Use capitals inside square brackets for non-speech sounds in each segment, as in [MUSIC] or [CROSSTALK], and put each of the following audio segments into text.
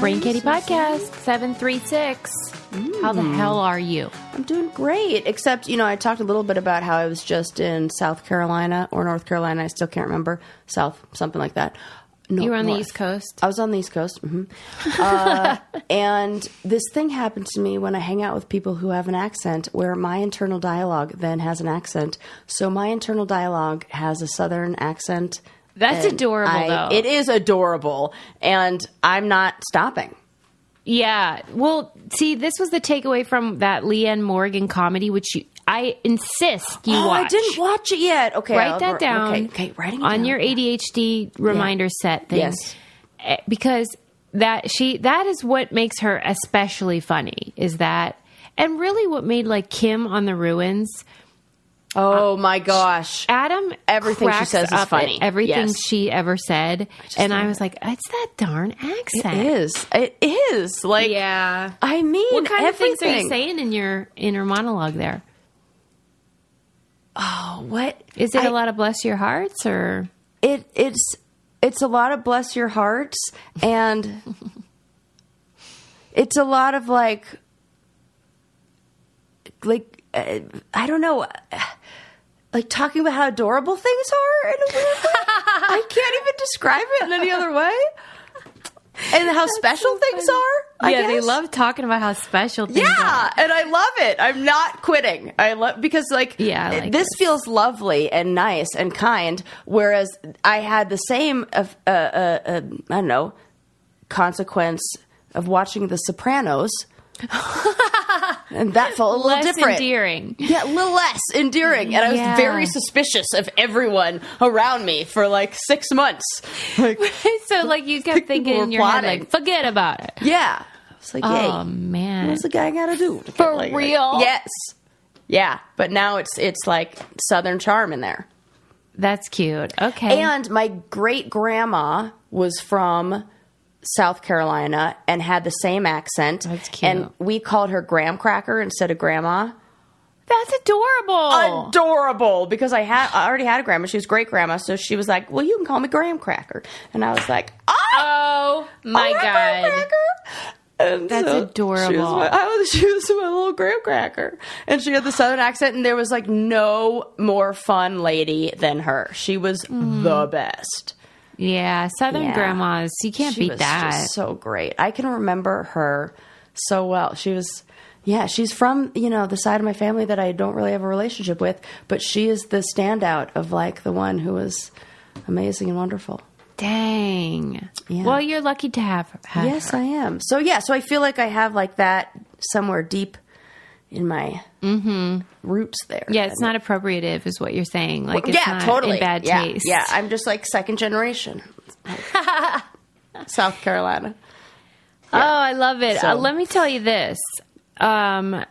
Brain Candy Podcast 736. How the hell are you? I'm doing great, except, you know, I talked a little bit about how I was just in South Carolina or North Carolina. I still can't remember. South, something like that. No, You were on the East Coast. I was on the East Coast. hmm Uh, [LAUGHS] and this thing happened to me when I hang out with people who have an accent, where my internal dialogue then has an accent. So my internal dialogue has a Southern accent. That's and adorable, I- though. It is adorable. And I'm not stopping. Yeah. Well, see, this was the takeaway from that Leanne Morgan comedy, which you, I insist you oh, watch. I didn't watch it yet. Okay. Write I'll- that down. Okay, okay writing it on down. your ADHD reminder set thing. Yes. Eh, Because that she that is what makes her especially funny is that and really what made like Kim on the ruins Oh my gosh. Adam Everything she says is funny. everything Yes. she ever said and I was like it's that darn accent It is. It is. Like, yeah I mean, what kind everything. of things are you saying in your inner monologue there Oh, what is it I- a lot of bless your hearts or it it's it's a lot of bless your hearts and [LAUGHS] it's a lot of like like uh, I don't know like talking about how adorable things are in a weird way. [LAUGHS] I can't even describe it in any other way. And how special things are. I yeah they love talking about how special things are Yeah, and I love it. I'm not quitting. I love because like, Yeah, like this, this. feels lovely and nice and kind. Whereas I had the same of uh, uh, uh, I don't know consequence of watching The Sopranos, [LAUGHS] and that felt a little less different. endearing Yeah, a little less endearing, and I was Yeah. very suspicious of everyone around me for like six months. Like, [LAUGHS] so like you kept thinking in your head like forget about it yeah, it's like, oh, hey, oh man what's the guy got to do to For like- real? Yes, yeah. But now it's it's like Southern charm in there. that's cute okay And my great grandma was from South Carolina and had the same accent. That's cute. And we called her Graham Cracker instead of Grandma. that's adorable Adorable because I had I already had a grandma. She was great grandma, so she was like, "Well, you can call me Graham Cracker," and I was like, "Oh, oh my oh, Graham god Cracker." And That's She was, adorable. my, I was, she was my little graham cracker, and she had the southern accent, and there was like no more fun lady than her. She was Mm. the best. Yeah southern Yeah. grandmas you can't she beat was that Just so great. I can remember her so well. She was, yeah, she's from you know the side of my family that I don't really have a relationship with, but she is the standout of like the one who was amazing and wonderful. dang Yeah. well you're lucky to have, have yes, her. I am. So yeah, so I feel like I have like that somewhere deep in my roots there. Mm-hmm. yeah it's not appropriative is what you're saying like it's yeah, not totally. in bad yeah, taste Yeah, I'm just like second generation. [LAUGHS] South Carolina. Oh, I love it. So- Uh, let me tell you this. Um,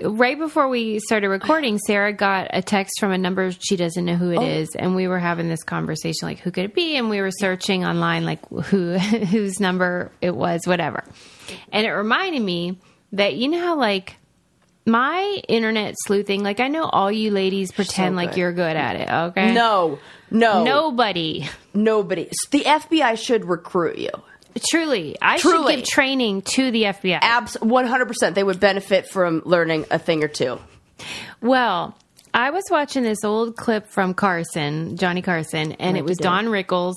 right before we started recording, Sarah got a text from a number she doesn't know who Oh. it is, and we were having this conversation like, who could it be? And we were searching online like who [LAUGHS] whose number it was, whatever. And it reminded me that you know how like my internet sleuthing, like I know all you ladies pretend like you're good at it. Okay, No, no, nobody. nobody. The FBI should recruit you. Truly, I Truly. should give training to the FBI. Abs, one hundred percent. They would benefit from learning a thing or two. Well, I was watching this old clip from Carson, Johnny Carson, and it was Don Rickles.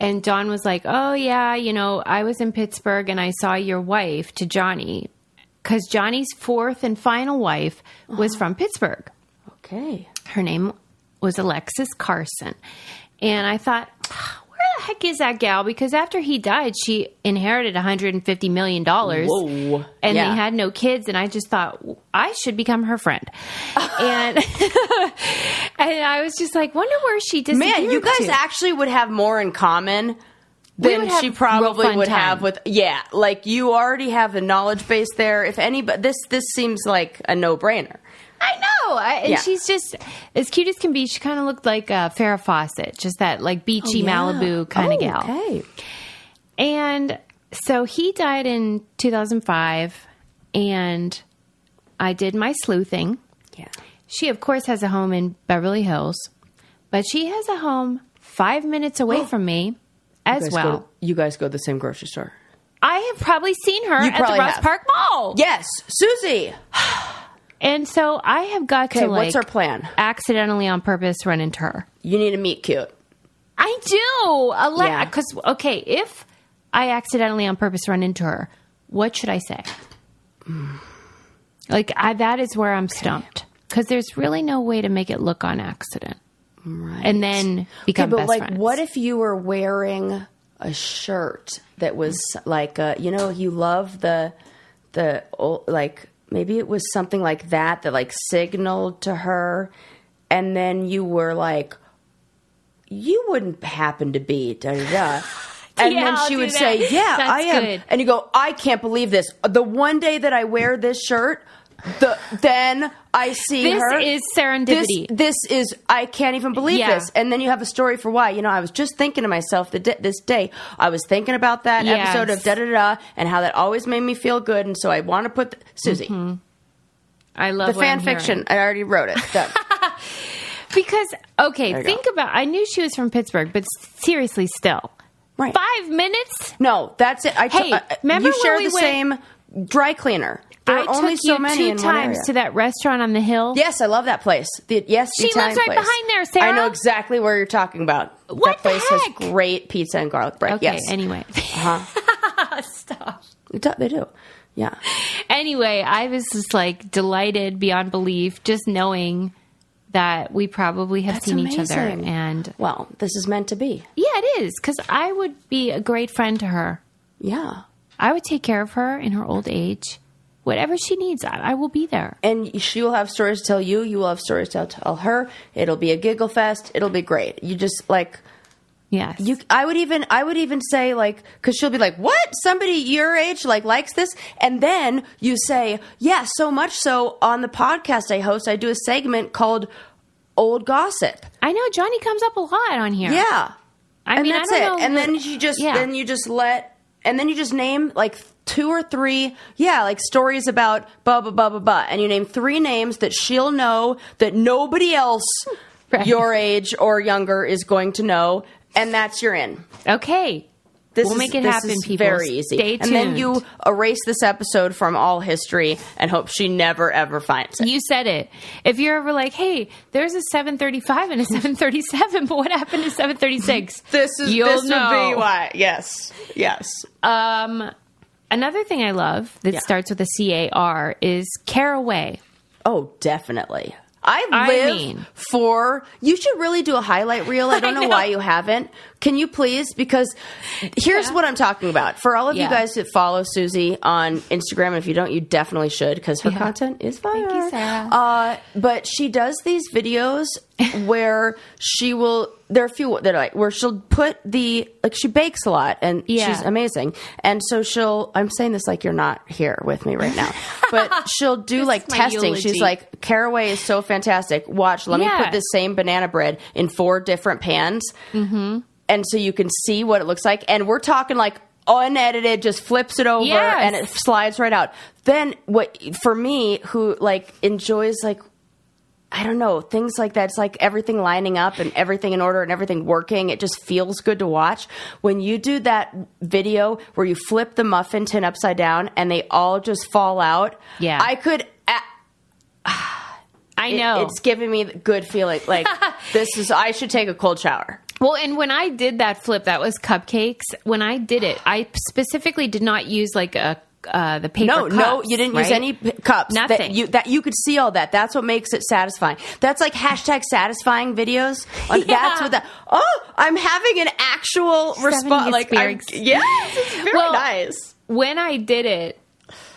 And Don was like, Oh, yeah, you know, I was in Pittsburgh and I saw your wife to Johnny. Because Johnny's fourth and final wife was uh-huh. from Pittsburgh. Okay. Her name was Alexis Carson. And I thought, where the heck is that gal? Because after he died, she inherited $150 million. Whoa. And Yeah. they had no kids. And I just thought, I should become her friend. [LAUGHS] and [LAUGHS] and I was just like, wonder where she disappeared Man, you guys to. actually would have more in common than she probably would time. have with. Yeah, like you already have the knowledge base there. If anybody, this this seems like a no brainer. I know. I, and Yeah. she's just as cute as can be. She kind of looked like uh, Farrah Fawcett, just that like beachy Malibu kind of gal. Oh, Okay. And so he died in 2005, and I did my sleuthing. Yeah. She, of course, has a home in Beverly Hills, but she has a home five minutes away from me as well. Go, you guys go to the same grocery store. I have probably seen her You at the Ross have. Park Mall. Yes, Susie. [SIGHS] And so I have got to like what's our plan? accidentally on purpose run into her. You need to meet cute. I do. Yeah. Because, okay, if I accidentally on purpose run into her, what should I say? [SIGHS] Like, I, that is where I'm stumped. Because there's really no way to make it look on accident. Right. And then become okay, but like, friends. what if you were wearing a shirt that was like, uh, you know, you love the the like maybe it was something like that that like signaled to her, and then you were like, you wouldn't happen to be da da da. [LAUGHS] And Yeah, then she would that. say, "Yeah, That's I am." good. And you go, "I can't believe this. The one day that I wear this shirt, the then I see This her. is serendipity. this is I can't even believe Yeah. this. And then you have a story for why. You know, I was just thinking to myself the di- this day. I was thinking about that Yes. episode of da da da and how that always made me feel good. And so I want to put Susie I love the fan I'm hearing. fiction. I already wrote it. [LAUGHS] Because, okay, think about I knew she was from Pittsburgh, but seriously, still. right. Five minutes? No, that's it. I t- Hey, uh, remember you share we the went- same dry cleaner. There I took so you two times to that restaurant on the hill. Yes, I love that place. The, yes, the She lives right place. behind there, Sarah. I know exactly where you're talking about. What that place heck? has great pizza and garlic bread. Okay, yes, anyway. uh-huh. [LAUGHS] Stop. They do- Yeah. Anyway, I was just like delighted beyond belief just knowing that we probably have That's seen each other. And Well, this is meant to be. yeah, it is because I would be a great friend to her. Yeah. I would take care of her in her old age. Whatever she needs, I, I will be there. And she will have stories to tell you. You will have stories to tell her. It'll be a giggle fest. It'll be great. You just like Yes. you. I would even. I would even say like because she'll be like, "What? Somebody your age like likes this?" And then you say, "Yeah, so much so on the podcast I host, I do a segment called Old Gossip." I know Johnny comes up a lot on here. Yeah. I and mean, that's I it. know and the- then you just Yeah. then you just let and then you just name like two or three, yeah, like stories about blah blah blah blah blah, and you name three names that she'll know that nobody else [LAUGHS] Right. your age or younger is going to know, and that's your in. Okay. This We'll is, make it this happen, is people. Very easy. Stay And then you erase this episode from all history and hope she never ever finds it. You said it. If you're ever like, hey, there's a 735 and a 737, but what happened to 736? [LAUGHS] This is You'll this know. would be why. Yes. Yes. Um, another thing I love that Yeah. starts with a C A R is caraway. Oh, definitely. I I live mean- for. You should really do a highlight reel. I [LAUGHS] don't I know, know. why you haven't. Can you please? Because here's Yeah. what I'm talking about. For all of you guys that follow Susie on Instagram, and if you don't, you definitely should because her Yeah. content is fire. Thank you, Sarah. Uh, but she does these videos [LAUGHS] where she will. There are a few that are like where she'll put the like she bakes a lot and Yeah. she's amazing. And so she'll. I'm saying this like you're not here with me right now, but [LAUGHS] she'll do like testing. She's like caraway is so fantastic. Watch, let me put this same banana bread in four different pans, mm-hmm. and so you can see what it looks like. And we're talking like unedited, just flips it over Yes. and it slides right out. Then what for me, who like enjoys like I don't know, things like that. It's like everything lining up and everything in order and everything working. It just feels good to watch. When you do that video where you flip the muffin tin upside down and they all just fall out, Yeah. I could. [SIGHS] I it- know. it's giving me the good feeling. Like [LAUGHS] this is. I should take a cold shower. well, and when I did that flip, that was cupcakes. When I did it, I specifically did not use like a uh, the paper. No, no, cups, you didn't use any p- cups. That Nothing. you that you could see all that. That's what makes it satisfying. That's like hashtag satisfying videos. [LAUGHS] Yeah. That's what that. Oh, I'm having an actual response. Like, yes, it's very Well, nice. when I did it,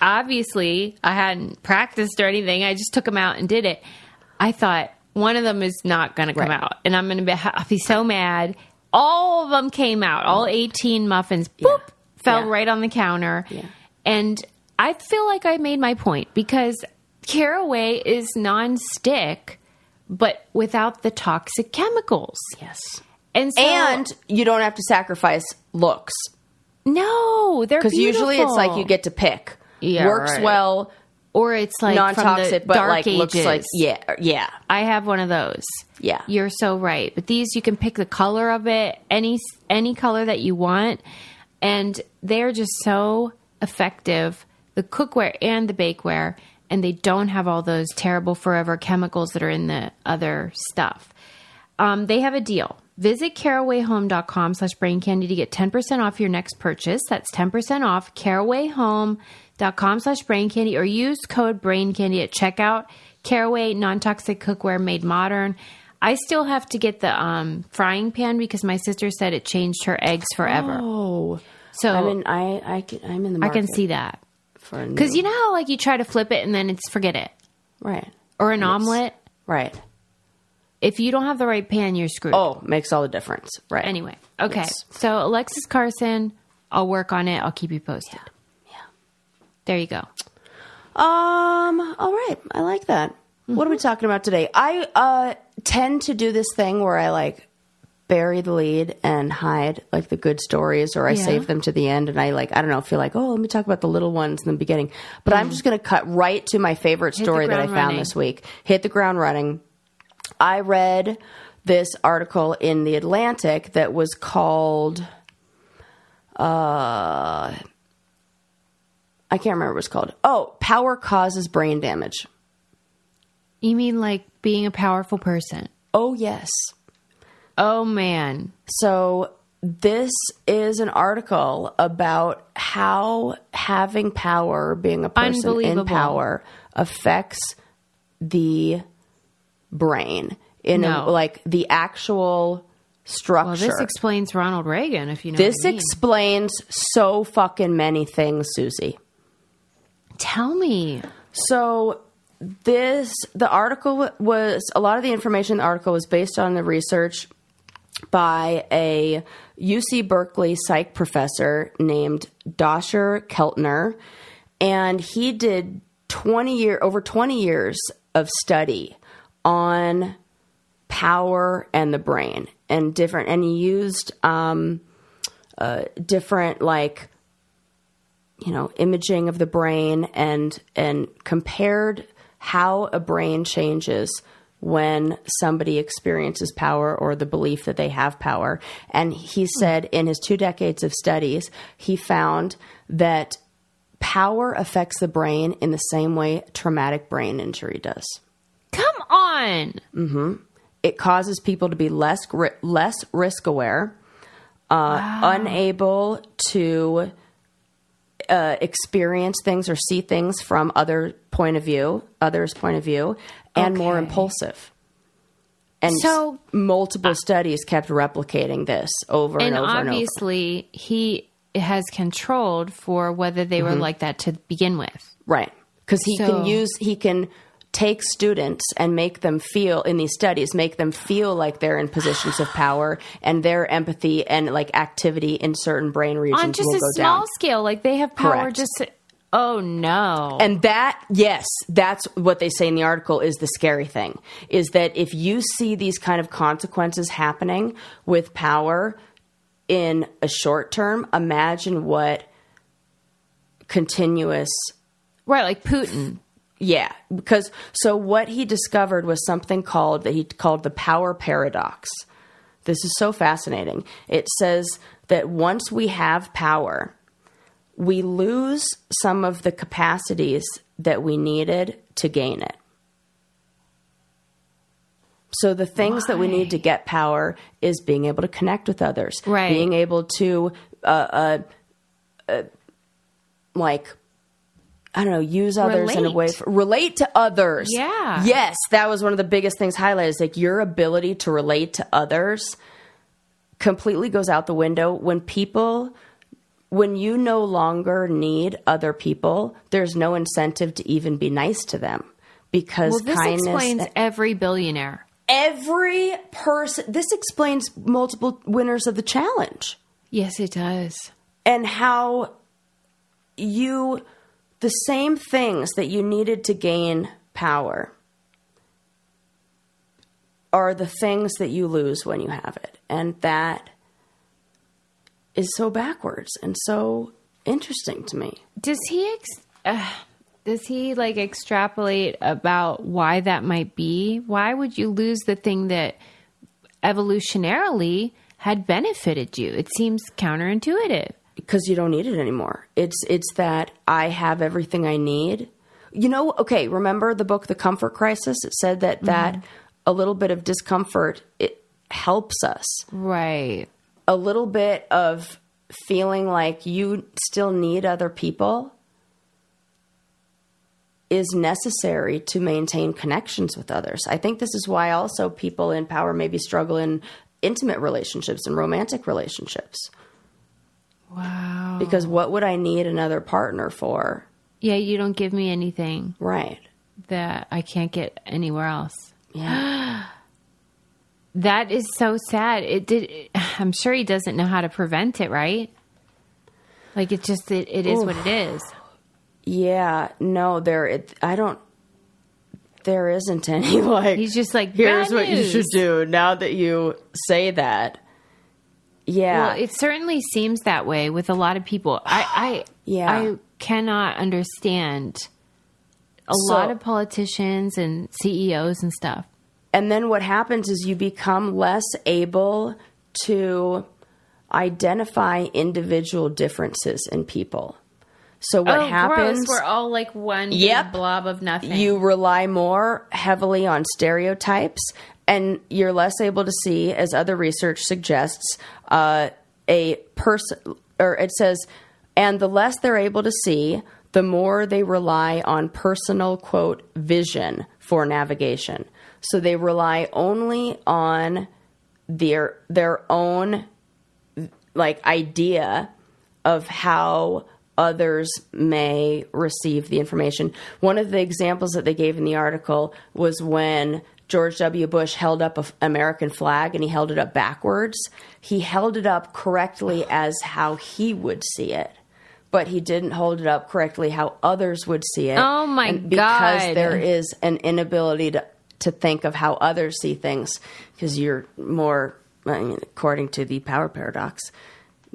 obviously I hadn't practiced or anything. I just took them out and did it. I thought one of them is not going to come Right. out, and I'm going to be I'll be so mad. All of them came out. All 18 muffins, boop, fell Yeah. right on the counter. Yeah. And I feel like I made my point because caraway is non-stick, but without the toxic chemicals. Yes, And so, and you don't have to sacrifice looks no, they're because usually it's like you get to pick. Yeah, works right. well, or it's like non-toxic, but dark like looks ages. like yeah, yeah. I have one of those. Yeah. You're so right. But these you can pick the color of it, any any color that you want. and they're just so effective. The cookware and the bakeware, and they don't have all those terrible forever chemicals that are in the other stuff. Um, they have a deal. Visit carawayhome.com slash brain candy to get 10% off your next purchase. That's 10% off carawayhome.com slash brain candy or use code brain candy at checkout. Caraway non toxic cookware made modern. I still have to get the um, frying pan because my sister said it changed her eggs forever. Oh, so I mean, I, I can, I'm in the I can see that. for Because you know how like you try to flip it and then it's forget it. right, Or an omelet. right. If you don't have the right pan, you're screwed. Oh, makes all the difference, right? Anyway, okay. Yes. So Alexis Carson, I'll work on it. I'll keep you posted. Yeah. There you go. Um. All right. I like that. What are we talking about today? I uh tend to do this thing where I like bury the lead and hide like the good stories, or I Yeah. save them to the end, and I like I don't know feel like oh let me talk about the little ones in the beginning. But I'm just going to cut right to my favorite story that I found running. this week. Hit the ground running. I read this article in the Atlantic that was called. Uh, I can't remember what it's called. Oh, power causes brain damage. You mean like being a powerful person? Oh, yes. Oh man. So, this is an article about how having power, being a person in power, affects the brain in a, like the actual structure. Well, this explains Ronald Reagan, if you know This what I mean. explains so fucking many things, Susie. Tell me. So this the article was a lot of the information in the article was based on the research by a UC Berkeley psych professor named Dacher Keltner. And he did 20 year over 20 years of study on power and the brain and different and he used um, uh, different like you know imaging of the brain and and compared how a brain changes when somebody experiences power or the belief that they have power. And he said in his two decades of studies he found that power affects the brain in the same way traumatic brain injury does. Come on. it causes people to be less less risk aware, uh, unable to uh, experience things or see things from other point of view, others' point of view, and more impulsive. And So- multiple studies kept replicating this over and, And over and over. obviously, he has controlled for whether they Mm-hmm. were like that to begin with. Right. Because he So- can use, he can take students and make them feel, in these studies, make them feel like they're in positions of power and their empathy and like activity in certain brain regions On just will a small down. scale, like they have power Correct. just. Oh no. And that, yes, that's what they say in the article is the scary thing is that if you see these kind of consequences happening with power in a short term, imagine what continuous right, like Putin. Yeah, because so what he discovered was something called that he called the power paradox. This is so fascinating. It says that once we have power, we lose some of the capacities that we needed to gain it. So the things that we need to get power is being able to connect with others, Right. being able to uh, uh, uh, like I don't know, use others in a way Relate. for, relate to others. Yeah. Yes, that was one of the biggest things highlighted. Is like your ability to relate to others completely goes out the window when people when you no longer need other people, there's no incentive to even be nice to them because Well, this kindness explains every billionaire. every person this explains multiple winners of the challenge Yes, it does. and how you the same things that you needed to gain power are the things that you lose when you have it and that is so backwards and so interesting to me Does he ex- uh, does he like extrapolate about why that might be? Why would you lose the thing that evolutionarily had benefited you? It seems counterintuitive. because you don't need it anymore. It's it's that I have everything I need. You know, okay, remember the book The Comfort Crisis? It said that that a little bit of discomfort it helps us. Right. A little bit of feeling like you still need other people is necessary to maintain connections with others. I think this is why also people in power maybe struggle in intimate relationships and romantic relationships. Wow. Because what would I need another partner for? Yeah, you don't give me anything Right. that I can't get anywhere else. Yeah. [GASPS] [GASPS] That is so sad. It did. I'm sure he doesn't know how to prevent it, right? Like it just it, it is what it is. yeah. No, there it I don't there isn't [LAUGHS] any like He's just like here's "Bad what you should do now that you say that. Yeah. Well, it certainly seems that way with a lot of people. I, I [SIGHS] Yeah. I cannot understand a So- lot of politicians and CEOs and stuff. And then what happens is you become less able to identify individual differences in people. So what oh, happens? gross. We're all like one Yep. blob of nothing. you rely more heavily on stereotypes and you're less able to see as other research suggests uh, a person or it says and the less they're able to see the more they rely on personal quote vision for navigation so they rely only on their their own like idea of how others may receive the information. One of the examples that they gave in the article was when George W. Bush held up an American flag and he held it up backwards. He held it up correctly as how he would see it. But he didn't hold it up correctly how others would see it. Oh, my because God. there is an inability to to think of how others see things because you're more I mean, according to the power paradox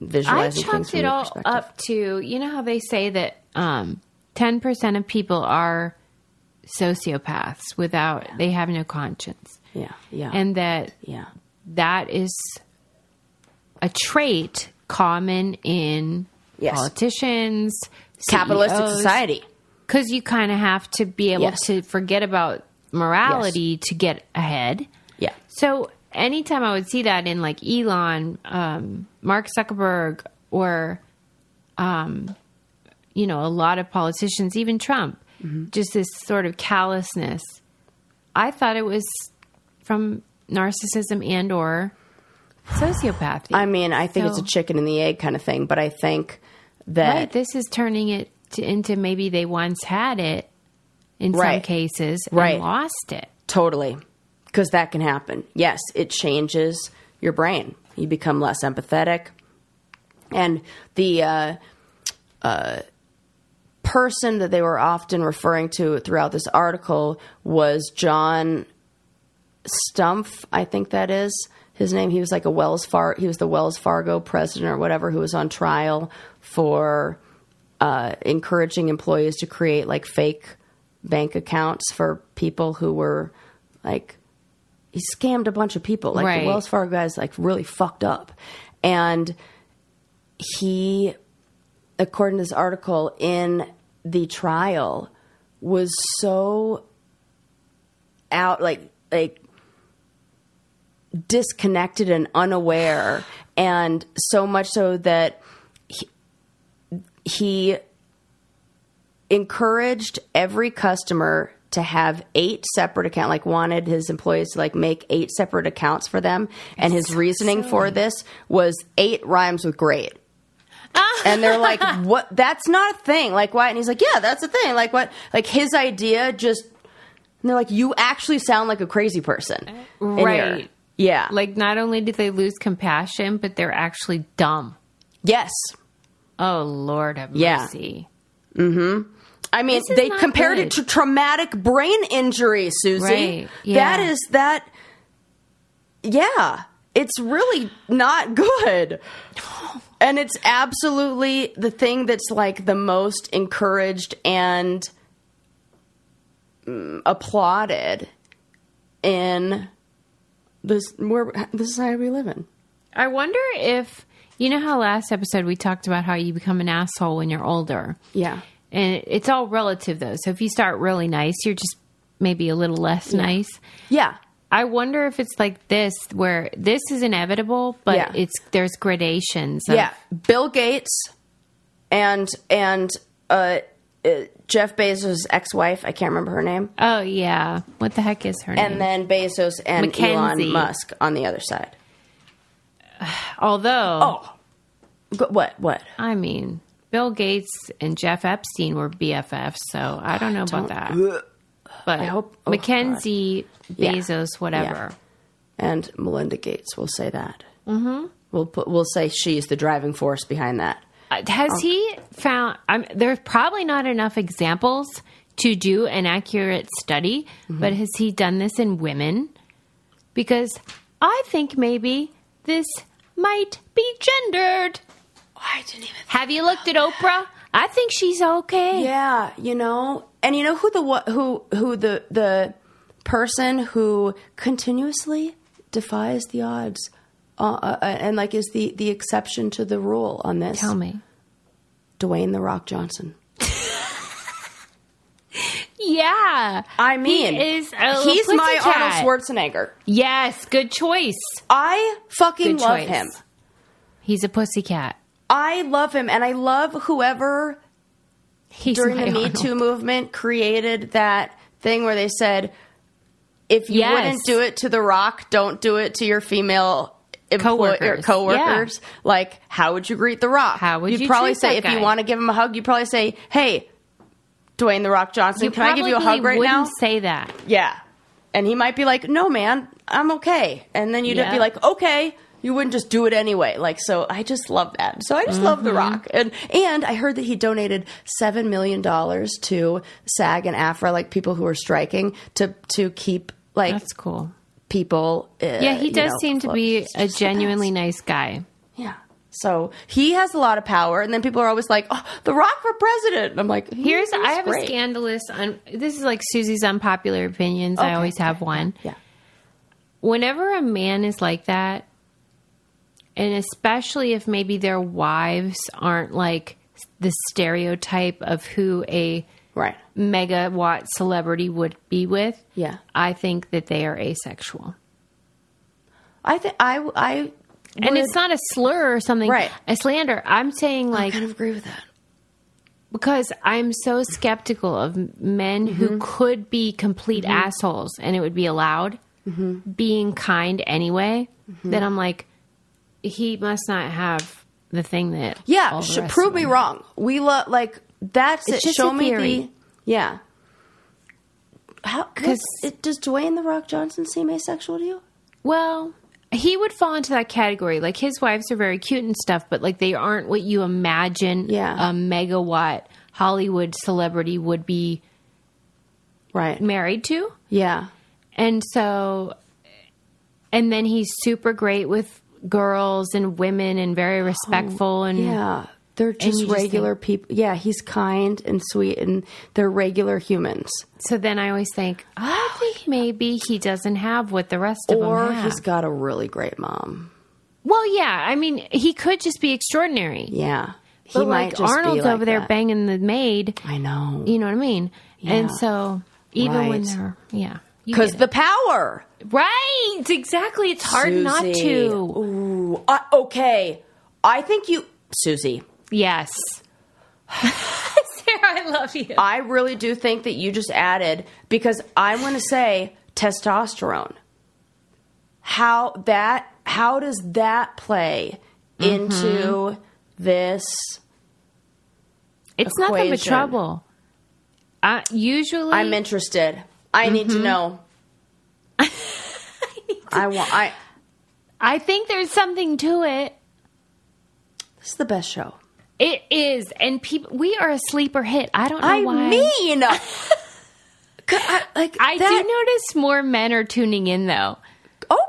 I visualizing things from it all up to you know how they say that um, 10% of people are sociopaths without they have no conscience Yeah, yeah, and that yeah, that is a trait common in Yes. politicians capitalistic society. because you kind of have to be able Yes. to forget about morality to get ahead Yeah, so anytime I would see that in like Elon, um, Mark Zuckerberg, or, um, you know, a lot of politicians, even Trump, Mm-hmm. just this sort of callousness, I thought it was from narcissism and or sociopathy. I mean, I think it's a chicken and the egg kind of thing, but I think that right, this is turning it to, into maybe they once had it in some Right. cases and Right. lost it. totally because that can happen. Yes, it changes your brain. You become less empathetic, and the uh, uh, person that they were often referring to throughout this article was John Stumpf, I think that is his name. He was like a Wells Far. He was the Wells Fargo president or whatever who was on trial for uh, encouraging employees to create like fake bank accounts for people who were like he scammed a bunch of people. Like Right. the Wells Fargo guy's like really fucked up, and he, according to this article, in the trial was so out like like disconnected and unaware and so much so that he, he encouraged every customer to have eight separate account like wanted his employees to like make eight separate accounts for them. And his reasoning for this was eight rhymes with great. [LAUGHS] And they're like what? That's not a thing. Like why and he's like yeah that's a thing. Like what? Like his idea just and they're like you actually sound like a crazy person in here." Right. yeah. Like, not only did they lose compassion, but they're actually dumb. yes. Oh Lord have Yeah. mercy. Mm-hmm. I mean, they compared good. it to traumatic brain injury, Susie. Right, yeah. That is that. Yeah, it's really not good. [SIGHS] And it's absolutely the thing that's like the most encouraged and mm, applauded in this where the society we live in. I wonder if You know how last episode we talked about how you become an asshole when you're older? Yeah. And it's all relative though. So if you start really nice, you're just maybe a little less nice. Yeah. I wonder if it's like this where this is inevitable, but Yeah. it's there's gradations. Of, Yeah. Bill Gates and and uh, uh Jeff Bezos' ex-wife, I can't remember her name. Oh yeah. What the heck is her name? And then Bezos and Mackenzie. Elon Musk on the other side. [SIGHS] Although Oh. What? What? I mean, Bill Gates and Jeff Epstein were BFFs, so I don't know about that. But I hope- oh, Mackenzie Yeah. Bezos, whatever. And Melinda Gates will say that. Mm-hmm. We'll put. We'll say she's the driving force behind that. Uh, Has he found? I'm, there's probably not enough examples to do an accurate study, Mm-hmm. but has he done this in women? Because I think maybe this might be gendered. I didn't even. Have you looked at Oprah? I think she's okay. Yeah, you know, and you know who the who who the the person who continuously defies the odds, uh, uh, and like is the the exception to the rule on this. Tell me. Dwayne the Rock Johnson. [LAUGHS] Yeah. I mean, he is a he's my pussycat. Arnold Schwarzenegger. Yes, good choice. I fucking Good love choice. him. He's a pussycat. I love him, and I love whoever He's during the Me Arnold. [LAUGHS] Too movement created that thing where they said, if you Yes. wouldn't do it to The Rock, don't do it to your female employ- Coworkers. or coworkers. Like, how would you greet The Rock? How would You'd you probably say, if you want to give him a hug, you'd probably say, hey, Dwayne The Rock Johnson, You can I give you a hug right now? say that. Yeah. And he might be like, no, man, I'm okay. And then you'd Yeah. be like, okay. You wouldn't just do it anyway. Like, so I just love that. So I just love Mm-hmm. The Rock. And, and I heard that he donated $7 million to SAG and AFTRA, like people who are striking, to, to keep, like, That's cool. people. Uh, Yeah, he you does know, seem to be a genuinely nice guy. Yeah. So he has a lot of power. And then people are always like, oh, The Rock for president. And I'm like, Here's he's I have great. a scandalous. Un, this is like Susie's unpopular opinions. I always have one. Yeah. Whenever a man is like that, and especially if maybe their wives aren't like the stereotype of who a Right. megawatt celebrity would be with, Yeah. I think that they are asexual. I think I, I, And it's not a slur or something, Right. A slander. I'm saying like I kind of agree with that. because I'm so skeptical of men Mm-hmm. who could be complete assholes and it would be allowed Mm-hmm. being kind anyway. That I'm like, he must not have the thing that Yeah, sh- prove me wrong. We love like that's It's it. Show me the yeah. How? 'Cause- Because it does Dwayne the Rock Johnson seem asexual to you? Well, he would fall into that category. Like his wives are very cute and stuff, but like they aren't what you imagine Yeah. a megawatt Hollywood celebrity would be Right. married to. Yeah. And so, and then he's super great with girls and women and very oh, respectful and Yeah. They're just regular people. Yeah, he's kind and sweet, and they're regular humans. so then I always think, I think maybe he doesn't have what the rest of Or them have. he's got a really great mom. well, yeah, I mean, he could just be extraordinary. Yeah. He but might like Arnold's like over there banging the maid, I know. you know what I mean? And so even when they're, yeah. Because the power. right, exactly. It's hard not to. Ooh. Uh, okay. I think you, Susie. Yes. [LAUGHS] Sarah, I love you. I really do think that you just added because I want to say testosterone. How that how does that play into Mm-hmm. this? It's nothing but equation. trouble. Uh, usually, I'm interested. I need Mm-hmm. [LAUGHS] to know. I want. I. I think there's something to it. This is the best show. It is, and people, we are a sleeper hit. I don't know I why. mean, [LAUGHS] I, like I that, do notice more men are tuning in, though. Oh,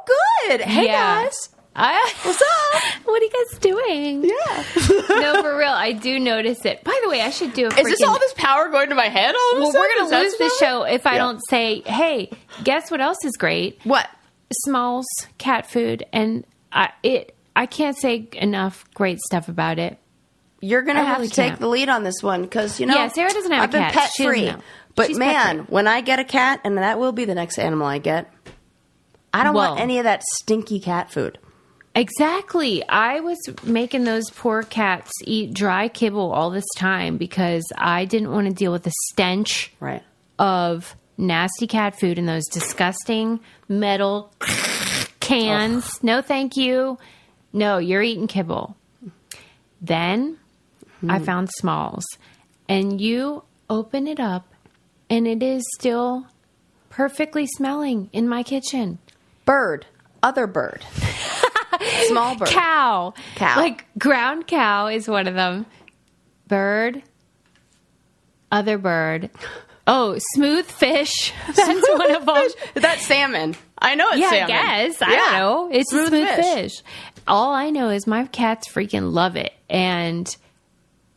good. Hey Yeah. guys. I, [LAUGHS] What's up? what are you guys doing? Yeah. no, for real, I do notice it. By the way, I should do a. Is this all this power going to my head? All of Well, we're gonna lose the show if I Yeah. don't say, "Hey, guess what else is great? What? Smalls cat food." And I, it I can't say enough great stuff about it. You're gonna I have really to take can't. the lead on this one because you know. Yeah, Sarah doesn't have a I've been pet she free, but She's man, when I get a cat, and that will be the next animal I get, I don't want any of that stinky cat food. Exactly. I was making those poor cats eat dry kibble all this time because I didn't want to deal with the stench Right. of nasty cat food in those disgusting metal cans. No, thank you. No, you're eating kibble. Then I hmm. found Smalls, and you open it up, and it is still perfectly smelling in my kitchen. Bird, other bird, [LAUGHS] [LAUGHS] small bird. Cow. Cow. Like ground cow is one of them. Bird. Other bird. Oh, smooth fish. [LAUGHS] That's one of them. That's salmon. I know it's Yeah, salmon. I guess. I Yeah. don't know. It's smooth, Smooth smooth fish. fish. All I know is my cats freaking love it. And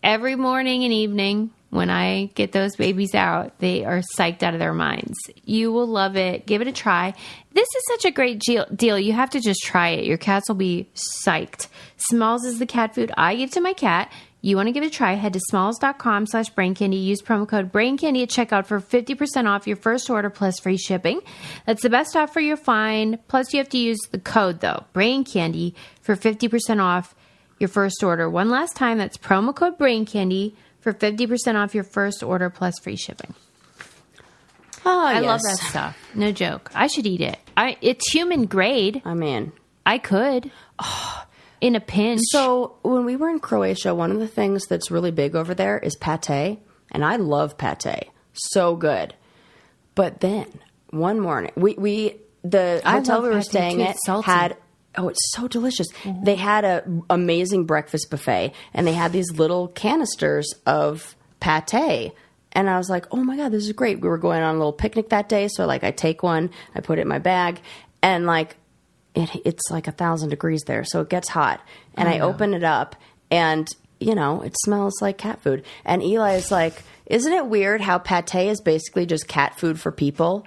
every morning and evening when I get those babies out, they are psyched out of their minds. You will love it. Give it a try. This is such a great deal-. You have to just try it. Your cats will be psyched. Smalls is the cat food I give to my cat. You want to give it a try, head to smalls.com slash brain candy. Use promo code brain candy at checkout for 50% off your first order plus free shipping. That's the best offer you'll find. Plus, you have to use the code though, brain candy, for 50% off your first order. One last time, that's promo code brain candy for 50% off your first order plus free shipping. Oh, I yes. love that stuff. No joke. I should eat it. I it's human grade. I mean, I could. In a pinch. so when we were in Croatia, one of the things that's really big over there is pate, and I love pate. So good. But then one morning, we we the I hotel we were staying at salty. had oh, it's so delicious. They had a amazing breakfast buffet, and they had these little canisters of pate. And I was like, "Oh my god, this is great!" We were going on a little picnic that day, so like I take one, I put it in my bag, and like it, it's like a thousand degrees there, so it gets hot. And I open it up, and you know, it smells like cat food. And Eli is like, "Isn't it weird how pate is basically just cat food for people?"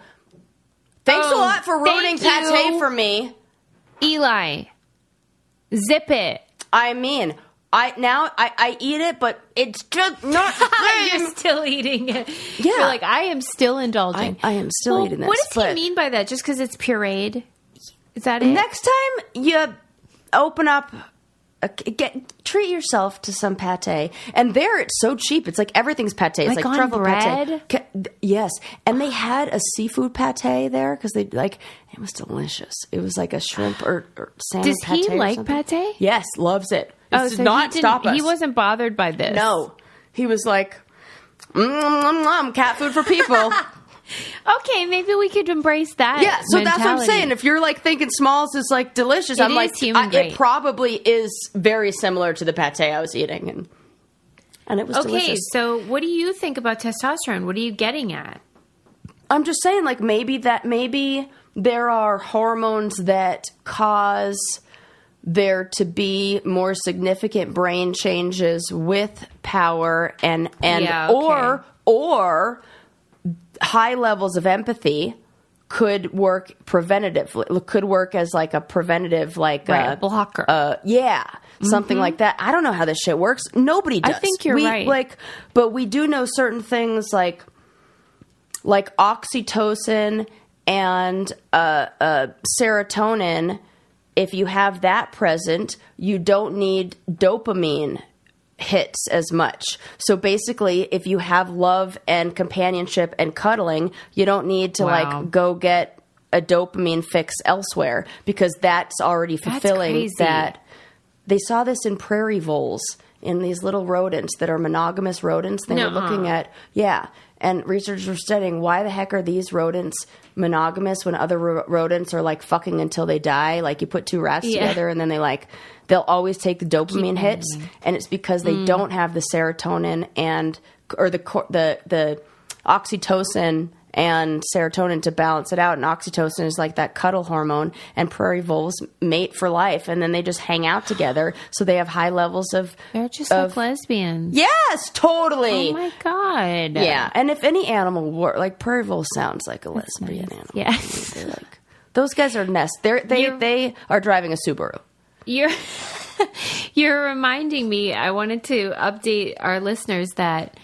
Thanks a Oh, lot for ruining pate you. for me. Eli, zip it. I mean, I now I, I eat it, but it's just not [LAUGHS] You're still eating it. Yeah. You're like, I am still indulging. I- I am still Well, eating this, What does but- he mean by that? Just because it's pureed? Is that it? Next time you open up, get treat yourself to some pate. And there, it's so cheap. It's like everything's pate. It's Like like, truffle bread? pate. Yes, and they had a seafood pate there because they like it was delicious. It was like a shrimp or, or salmon. Does he pate or like pate? Yes, loves it. oh, This does so not he stop us. He wasn't bothered by this. No, he was like, mm, mm, mm, cat food for people. [LAUGHS] Okay, maybe we could embrace that. Yeah, so that's what I'm saying. If you're like thinking Smalls is like delicious, It I'm like, I- it probably is very similar to the pate I was eating, and and it was Okay, delicious. so what do you think about testosterone? What are you getting at? I'm just saying, like maybe that maybe there are hormones that cause there to be more significant brain changes with power and and Yeah, okay. or or high levels of empathy could work preventatively could work as like a preventative like Right, a blocker. uh yeah something like that. I don't know how this shit works. Nobody I think you're we, right. like but we do know certain things like like oxytocin and uh, uh, serotonin, if you have that present, you don't need dopamine hits as much. So basically, if you have love and companionship and cuddling, you don't need to Wow. like go get a dopamine fix elsewhere because that's already fulfilling crazy. that. They saw this in prairie voles in these little rodents that are monogamous rodents. They were looking at yeah, and researchers were studying why the heck are these rodents monogamous when other ro- rodents are like fucking until they die? Like you put two rats Yeah. together and then they like they'll always take the dopamine hits, and it's because Mm. they don't have the serotonin and or the the the oxytocin and serotonin to balance it out. And oxytocin is like that cuddle hormone, and prairie voles mate for life, and then they just hang out together, so they have high levels of They're just of- like lesbians. Yes, totally. Oh my god. Yeah, and if any animal were like prairie vole sounds like a lesbian animal. Yeah. They're like those guys are nest. They're, they You're- they are driving a Subaru. You're [LAUGHS] you're reminding me. I wanted to update our listeners that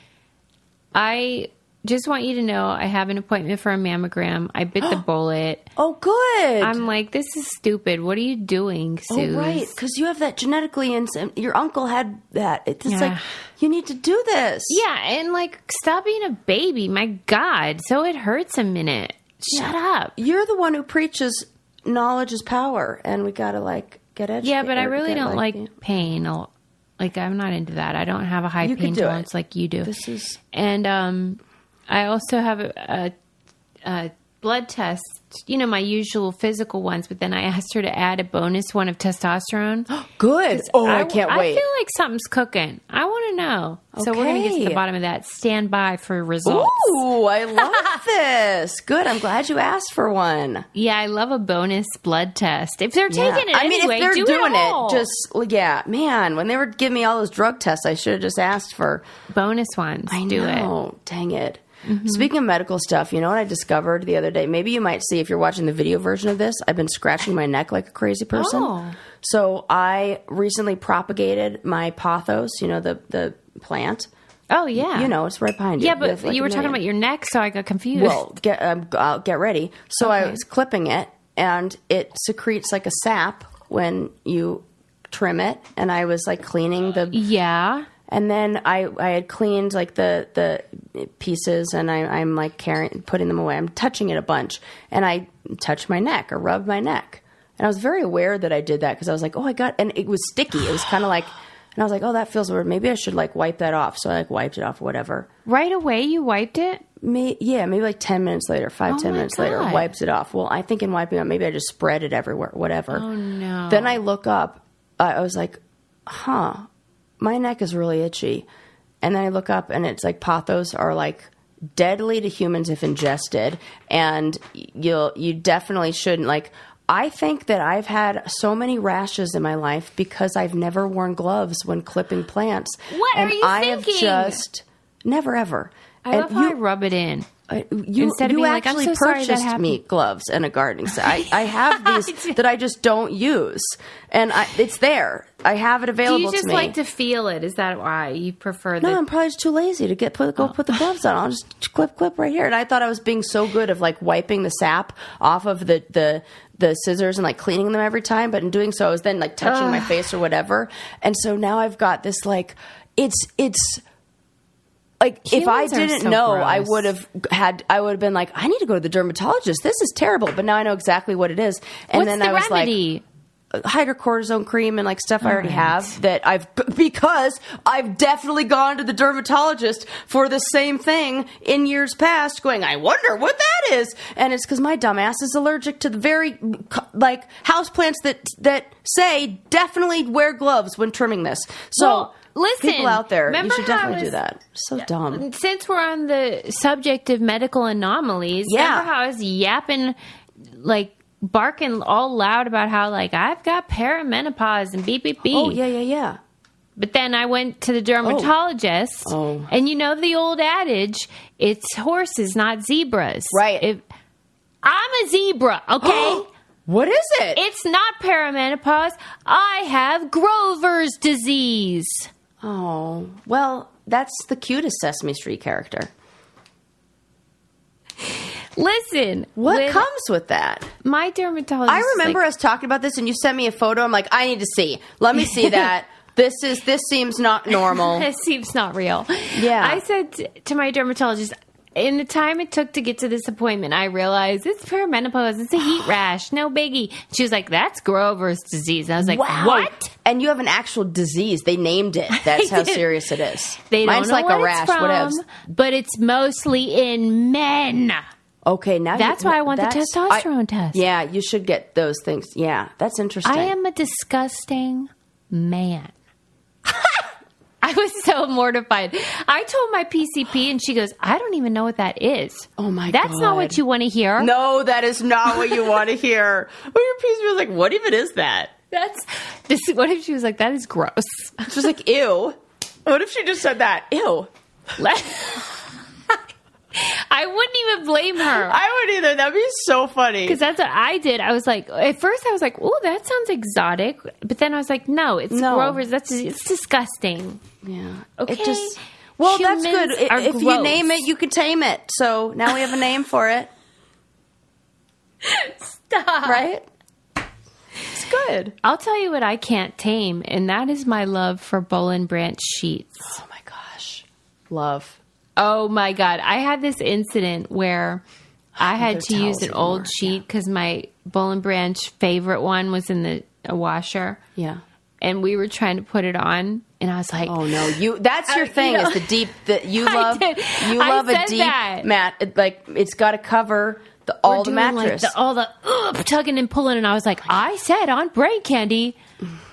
I just want you to know I have an appointment for a mammogram. I bit the [GASPS] bullet. Oh, good. I'm like, this is stupid. What are you doing, Sue? Oh, right, because you have that genetically, and your uncle had that. It's Yeah. like you need to do this. Yeah, and like, stop being a baby. My God. So it hurts a minute. Shut up. you're the one who preaches knowledge is power, and we gotta like get educated. Yeah, but I really don't like yeah. pain. I'll- Like, I'm not into that. I don't have a high You pain could do it. tolerance like you do. This is And um, I also have a, a, a blood test, you know, my usual physical ones, but then I asked her to add a bonus one of testosterone. [GASPS] good. Oh, I, can't wait. I feel like something's cooking. I want to know. So we're going to get to the bottom of that. Stand by for results. Ooh, I [LAUGHS] love this. Good. I'm glad you asked for one. Yeah, I love a bonus blood test. If they're Yeah. taking it I mean, anyway, if they're do doing it, all. just yeah, man. When they were giving me all those drug tests, I should have just asked for. bonus ones. I do it. Oh, dang it. Speaking of medical stuff, you know what I discovered the other day? Maybe you might see if you're watching the video version of this. I've been scratching my neck like a crazy person. Oh. So I recently propagated my pothos, you know, the the plant. Oh yeah, You know, it's right behind you. Yeah, but like you were talking about your neck, so I got confused. Well, get um, uh, get ready. So I was clipping it, and it secretes like a sap when you trim it. And I was like cleaning the, yeah. And then I I had cleaned like the the pieces, and I, I'm like carrying putting them away. I'm touching it a bunch, and I touched my neck or rubbed my neck, and I was very aware that I did that because I was like, oh, I got, and it was sticky. It was kind of like. And I was like, "Oh, that feels weird. Maybe I should like wipe that off." So I like wiped it off, whatever. Right away, you wiped it. May, yeah, maybe like 10 minutes later, five Oh ten minutes later, wipes it off. Well, I think in wiping it, maybe I just spread it everywhere, whatever. Oh no. Then I look up, I I was like, huh, my neck is really itchy. And then I look up and it's like pothos are like deadly to humans if ingested. And you'll, you definitely shouldn't like, I think that I've had so many rashes in my life because I've never worn gloves when clipping plants. What are and you I have just never ever. I And love how I rub it in. You, Instead of you being like, "I'm actually so sorry that purchased me gloves and a gardening set. I, I [LAUGHS] have these that I just don't use, and I, it's there. I have it available. Do you just to like to feel it? Is that why you prefer the? no, I'm probably just too lazy to get put go oh. put the gloves on. I'll just clip clip right here. And I thought I was being so good of like wiping the sap off of the the the scissors and like cleaning them every time, but in doing so, I was then like touching my face or whatever. And so now I've got this like it's it's like if I didn't so know, I would have had I would have been like, I need to go to the dermatologist. This is terrible. But now I know exactly what it is. And What's then the I was remedy? like hydrocortisone cream and like stuff I oh, already have that I've because I've definitely gone to the dermatologist for the same thing in years past going I wonder what that is and it's cuz my dumbass is allergic to the very like houseplants that that say definitely wear gloves when trimming this. So Well, listen, people out there you should definitely do that. So dumb. Since we're on the subject of medical anomalies, Yeah. remember how I was yapping, like barking all loud about how like I've got perimenopause and beep beep beep. Oh yeah, yeah, yeah. But then I went to the dermatologist, Oh. oh. and you know the old adage: it's horses, not zebras. Right. If, I'm a zebra, okay? [GASPS] What is it? it's not perimenopause. I have Grover's disease. Oh, well, that's the cutest Sesame Street character. Listen, What when comes with that? my dermatologist? I remember like, us talking about this, and you sent me a photo. I'm like, I need to see. Let me see [LAUGHS] that. this is this seems not normal. [LAUGHS] This seems not real. Yeah. I said to my dermatologist, in the time it took to get to this appointment, I realized it's perimenopause. It's a heat [GASPS] rash. No biggie. She was like, that's Grover's disease. I was like, what? And you have an actual disease. They named it. [LAUGHS] That's how serious it is. They Mine's don't know like a rash. from, Whatevs. but it's mostly in men. Okay, now That's you, why I want the testosterone I- test. Yeah, you should get those things. Yeah, that's interesting. I am a disgusting man. I was so mortified. I told my PCP, and she goes, "I don't even know what that is." Oh my god That's not what you want to hear. No, that is not what you want to hear. [LAUGHS] Well, your piece was like, what even is that? That's this. What if she was like, "That is gross." She was like, ew. What if she just said that? Ew. Let- [LAUGHS] I wouldn't even blame her. I would either. That'd be so funny. Because that's what I did. I was like, at first I was like, oh, that sounds exotic. But then I was like, no, it's No. Grover's. That's it's disgusting. Yeah. Okay. It just well, that's good. Humans I- are If you name it, you can tame it. So now we have a name for it, [LAUGHS] Stop. right? It's good. I'll tell you what I can't tame, and that is my love for Bowl and Branch sheets. Oh my gosh, love. Oh my god, I had this incident where I had to use an old sheet because my Bowl and Branch favorite one was in the washer, Yeah. and we were trying to put it on, and I was like, Oh no, you. That's your I- thing. you know- is the deep that [LAUGHS] you love. You love a deep that. mat. it- Like it's got to cover the all the doing, like, mattress. the- all the ugh, tugging and pulling, and I was like, I said on Brain Candy,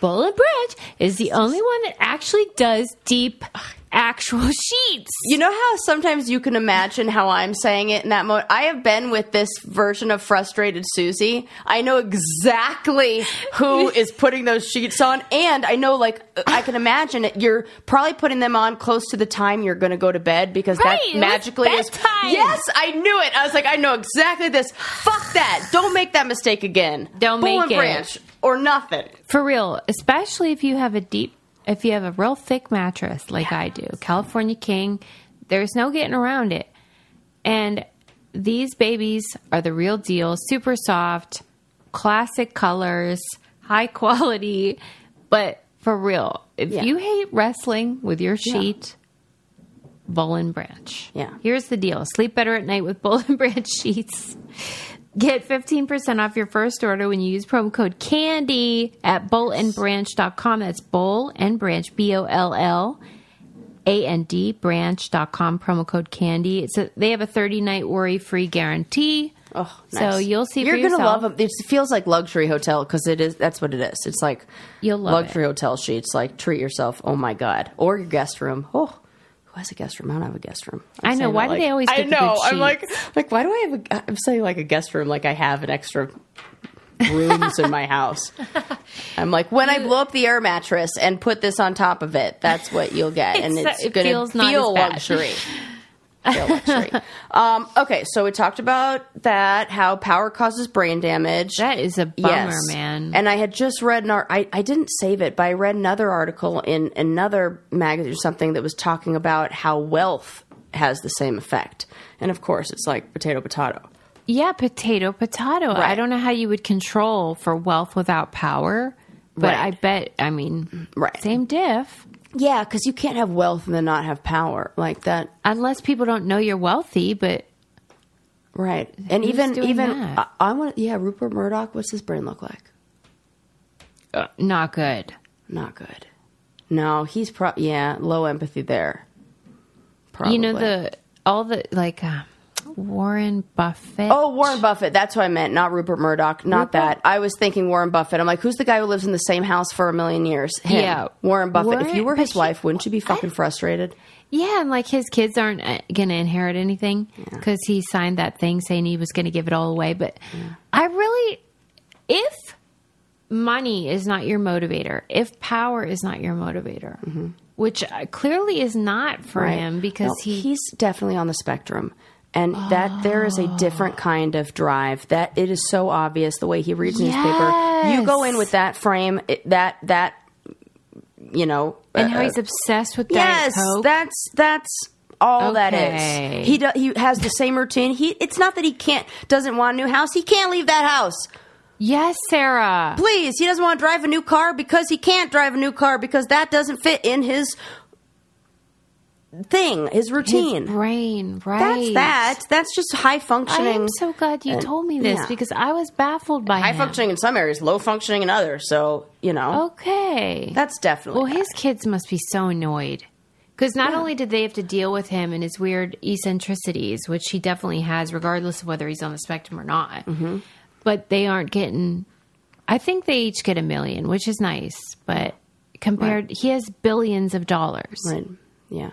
Bowl and Branch is the only one that actually does deep, actual [LAUGHS] sheets. You know how sometimes you can imagine how I'm saying it in that mode? I have been with this version of frustrated Susie. I know exactly who [LAUGHS] is putting those sheets on, and I know, like, I can imagine it. You're probably putting them on close to the time you're going to go to bed because Right, that magically is. Yes, I knew it. I was like, I know exactly this. Fuck that. Don't make that mistake again. Don't Bull make and it. branch or nothing. For real, especially if you have a deep, if you have a real thick mattress like I do, California King, there's no getting around it. And these babies are the real deal, super soft, classic colors, high [LAUGHS] quality. But for real, if Yeah. you hate wrestling with your sheet, Bowl and Branch. Yeah. Here's the deal sleep better at night with Bowl and Branch [LAUGHS] sheets. Get 15% off your first order when you use promo code CANDY at bowlandbranch.com. That's bowl and branch, B O L L A N D, branch.com, promo code CANDY. It's a, they have a 30 night worry free guarantee. Oh, So you'll see You're gonna love them. It feels like luxury hotel because it is. That's what it is. It's like You'll love luxury hotel sheets. Like treat yourself. Oh my god. Or your guest room. Oh, who has a guest room? I don't have a guest room. I'm I know. Why that do they always I get the know. good I'm like, like why do I have a? I'm saying like a guest room. Like I have an extra rooms in my house. [LAUGHS] I'm like when I blow up the air mattress and put this on top of it. That's what you'll get, [LAUGHS] and It's- it's it gonna feels not feel as bad. luxury. Luxury. [LAUGHS] um, okay, so we talked about that. How power causes brain damage. That is a bummer, man. And I had just read an art. I, I didn't save it, but I read another article in another magazine or something that was talking about how wealth has the same effect. And of course, it's like potato, potato. yeah, potato, potato. I don't know how you would control for wealth without power, but Right. I bet, I mean, Right. same diff. Yeah, because you can't have wealth and then not have power like that. Unless people don't know you're wealthy, but Right. And even even that? I, I want. Yeah, Rupert Murdoch. What's his brain look like? uh, not good. Not good. No, he's pro. Yeah, low empathy there. Probably. You know the all the like uh, Warren Buffett. Oh, Warren Buffett. That's what I meant. Not Rupert Murdoch. Not Rupert? that. I was thinking Warren Buffett. I'm like, who's the guy who lives in the same house for a million years? Him. Yeah. Warren Buffett. if you were his but he- wife, wouldn't you be fucking frustrated? Yeah, and like his kids aren't uh, going to inherit anything because he signed that thing saying he was going to give it all away. But I really, if money is not your motivator, if power is not your motivator, which uh, clearly is not for him because No, he he's definitely on the spectrum. And that there is a different kind of drive. That it is so obvious the way he reads newspaper. You go in with that frame, it, that that you know, and how uh, he's obsessed with Yes, Coke. that's that's all that Okay. is. He do, he has the same routine. He it's not that he can't doesn't want a new house. He can't leave that house. yes, Sarah. Please, he doesn't want to drive a new car because he can't drive a new car because that doesn't fit in his thing, his His routine. brain, right? That's that. That's just high functioning. I am so glad you and- told me this yeah. because I was baffled by high him. functioning in some areas, low functioning in others. So you know, Okay. that's definitely Well, his kids must be so annoyed. Because not only did they have to deal with him and his weird eccentricities, which he definitely has, regardless of whether he's on the spectrum or not, Mm-hmm. but they aren't getting. I think they each get a million, which is nice, but compared, he has billions of dollars. right. Yeah.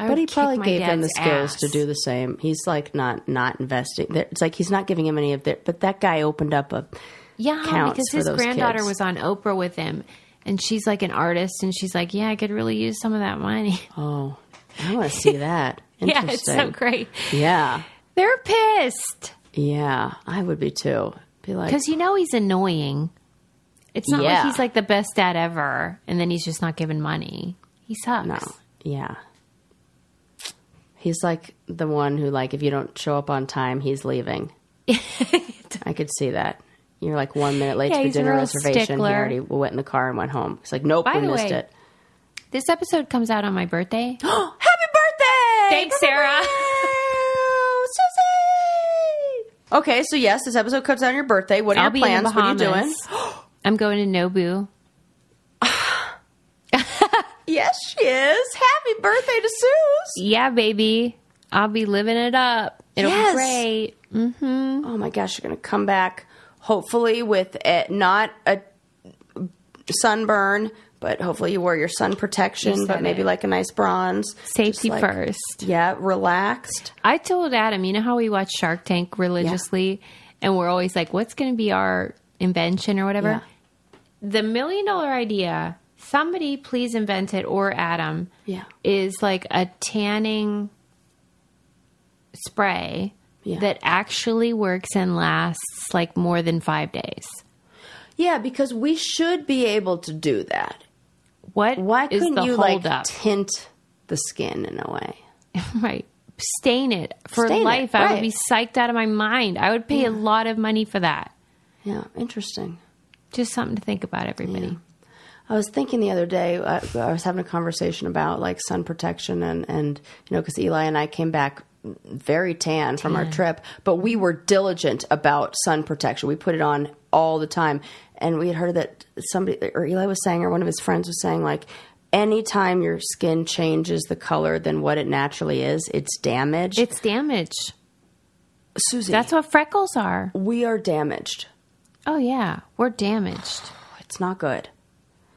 I But he probably gave them the skills ass. to do the same. He's like not not investing. It's like he's not giving him any of their. But that guy opened up a Yeah, because his granddaughter kids. was on Oprah with him, and she's like an artist, and she's like, "Yeah, I could really use some of that money." [LAUGHS] oh, I want to see that. [LAUGHS] Yeah, it's so great. Yeah. They're pissed Yeah. I would be too. Be like, because you know he's annoying. It's not Yeah. like he's like the best dad ever, and then he's just not giving money. He sucks. no. Yeah. He's like the one who, like, if you don't show up on time, he's leaving. [LAUGHS] I could see that. You're like one minute late Yeah, to the dinner reservation. stickler. He already went in the car and went home. He's like, nope, By we the missed way, it. This episode comes out on my birthday. [GASPS] Happy birthday! Thanks, Sarah. Susie! Okay, so yes, this episode comes out on your birthday. What are I'll your be in the plans? What are you doing? [GASPS] I'm going to Nobu. Yes, she is. Happy birthday to Suze. Yeah, baby. I'll be living it up. It'll Yes. be great. Mm-hmm. Oh my gosh, you're going to come back hopefully with a, not a sunburn, but hopefully you wore your sun protection, but maybe it. like a nice bronze. Safety like- first. Yeah, relaxed. I told Adam, you know how we watch Shark Tank religiously, and we're always like, what's going to be our invention or whatever? Yeah. The million dollar idea, somebody please invent it, or Adam, Yeah. is like a tanning spray Yeah. that actually works and lasts like more than five days. Yeah, because we should be able to do that. What Why couldn't the you like holdup? tint the skin in a way? [LAUGHS] right. Stain it for Stain it, life. I would be psyched out of my mind. I would pay a lot of money for that. Yeah, interesting. Just something to think about, everybody. I was thinking the other day, uh, I was having a conversation about like sun protection and, and you know, because Eli and I came back very tan from our trip, but we were diligent about sun protection. We put it on all the time. And we had heard that somebody, or Eli was saying, or one of his friends was saying, like, anytime your skin changes the color than what it naturally is, it's damaged. It's damaged. Susie, That's what freckles are. we are damaged. Oh yeah, we're damaged. It's not good.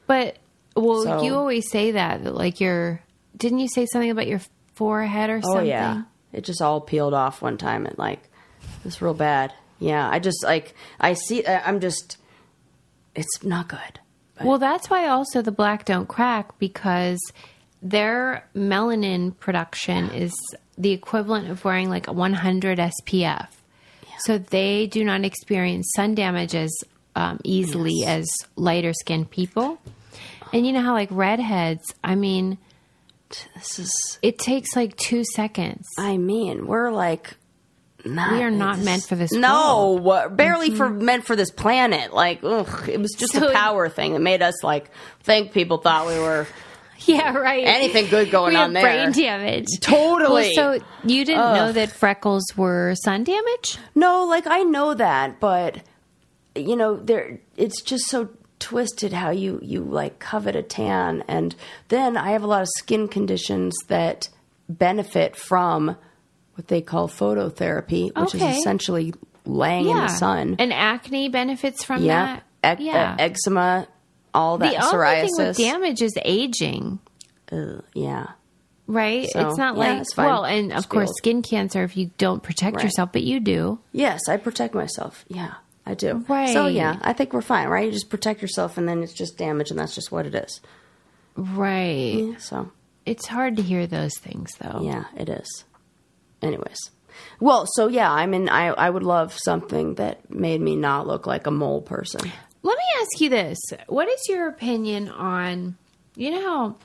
But well, So- you always say that, that like your didn't you say something about your forehead or something? Oh yeah, it just all peeled off one time. and like it was real bad. Yeah, I just like I see. I'm just. It's not good. Well, that's why also the black don't crack because their melanin production is the equivalent of wearing like a 100 SPF. So they do not experience sun damage as um, easily as lighter skinned people. And you know how like redheads, I mean, This is. it takes like two seconds. I mean, we're like. Not, We are not this- meant for this No, what- barely for meant for this planet. Like, ugh, it was just So a it- power thing that made us like think people thought we were [LAUGHS] Yeah, right. anything good going on there. brain damage. Totally. Well, so you didn't know that freckles were sun damage? No, like I know that, but you know, there it's just so twisted how you you like covet a tan and then I have a lot of skin conditions that benefit from what they call phototherapy, which Okay. is essentially laying in the sun. And acne benefits from yeah. that. Ec- yeah. uh, eczema, all that the only psoriasis. thing with damage is aging, Ugh, yeah. right? So, it's not yeah, like it's well, and of course, skin cancer if you don't protect Right. yourself, but you do. Yes, I protect myself. Yeah, I do. Right. So yeah, I think we're fine, right? You just protect yourself and then it's just damage and that's just what it is. Right. So It's hard to hear those things though. Yeah, it is. Anyways. Well, so yeah, I mean I I would love something that made me not look like a mole person. Let me ask you this. What is your opinion on, you know, how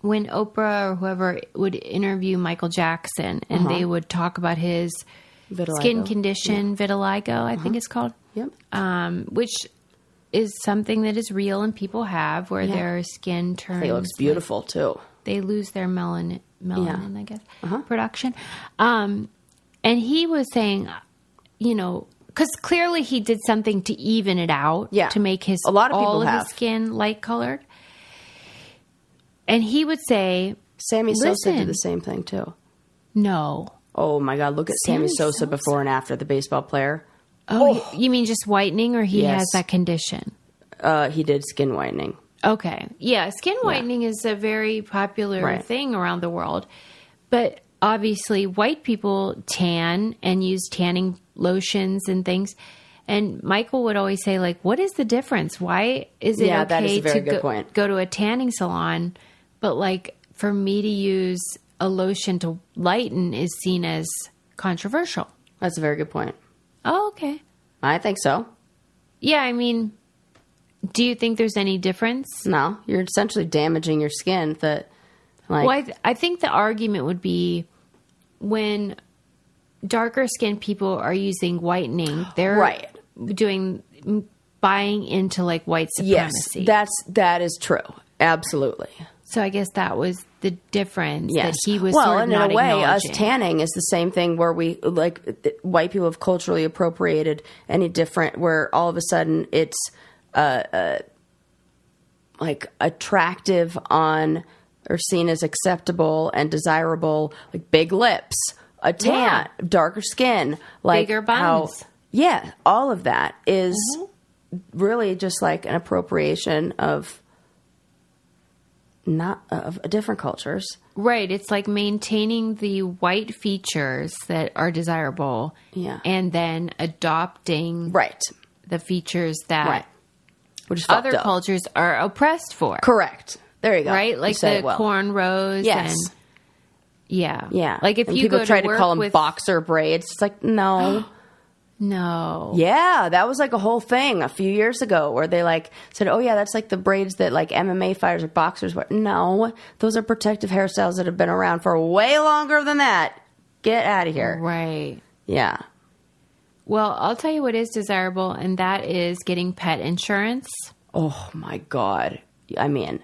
when Oprah or whoever would interview Michael Jackson and uh-huh. they would talk about his Vitiligo. skin condition, vitiligo, I think it's called, Yep. um, which is something that is real and people have where Yeah. their skin turns. It looks beautiful too. They lose their melanin, melanin I guess, production. Um, and he was saying, you know, because clearly he did something to even it out, Yeah. to make his A lot of all people of have. his skin light colored. And he would say, Sammy Sosa did the same thing too. "No, Oh my god, look at Sammy, Sammy Sosa, Sosa. before and after the baseball player. oh, you mean just whitening, or he Yes. has that condition?" Uh, he did skin whitening. Okay. Yeah, skin whitening is a very popular Right. thing around the world. But obviously, white people tan and use tanning lotions and things. And Michael would always say, like, what is the difference? Why is it Yeah, okay that is a very to go, go to a tanning salon, but like for me to use a lotion to lighten is seen as controversial. That's a very good point. Oh, okay. I think so. Yeah, I mean, do you think there's any difference? No, you're essentially damaging your skin. That, like, Well, I, th- I think the argument would be when darker skinned people are using whitening, they're Right. doing buying into like white supremacy. yes, that's that is true. Absolutely. so I guess that was the difference Yes. that he was well, sort of and in a way, us tanning is the same thing where we like white people have culturally appropriated any different. Where all of a sudden it's uh, uh, like attractive on or seen as acceptable and desirable, like big lips, a tan, darker skin, like Bigger how- buns. yeah, all of that is Mm-hmm. really just like an appropriation of not uh, of different cultures. Right. It's like maintaining the white features that are desirable. Yeah. And then adopting Right. the features that Right. Which other cultures are oppressed for. Correct. There you go. Right? Like the well. cornrows Yes. and yeah. Yeah. Like if And you people go try to, to, call them with boxer braids, it's like no. [GASPS] [GASPS] [GASPS] No. yeah, that was like a whole thing a few years ago where they like said, "Oh yeah, that's like the braids that like MMA fighters or boxers wear." No, those are protective hairstyles that have been around for way longer than that. Get out of here. Right. Yeah. Well, I'll tell you what is desirable, and that is getting pet insurance. Oh my god. I mean,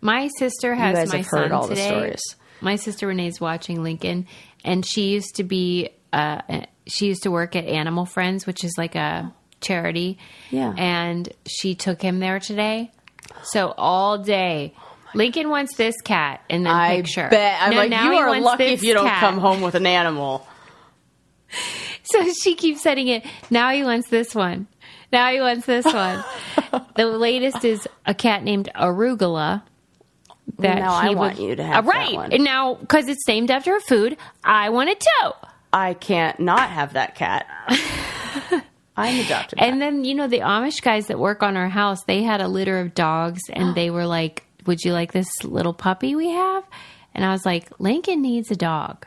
My sister has guys my have heard all the today. stories. My sister Renee's watching Lincoln, and she used to be. Uh, she used to work at Animal Friends, which is like a charity. Yeah. And she took him there today. So all day, Lincoln wants this cat in the I picture. bet. I'm No, like, now you he are lucky if you don't cat. come home with an animal. [LAUGHS] So she keeps setting it. Now he wants this one. Now he wants this one. [LAUGHS] the latest is a cat named Arugula. That Now I he want you to have Uh, right. And now because it's named after a food. I want it too. I can't not have that cat. [LAUGHS] I'm adopted. And then you know the Amish guys that work on our house, they had a litter of dogs, and they were like, "Would you like this little puppy we have?" And I was like, "Lincoln needs a dog."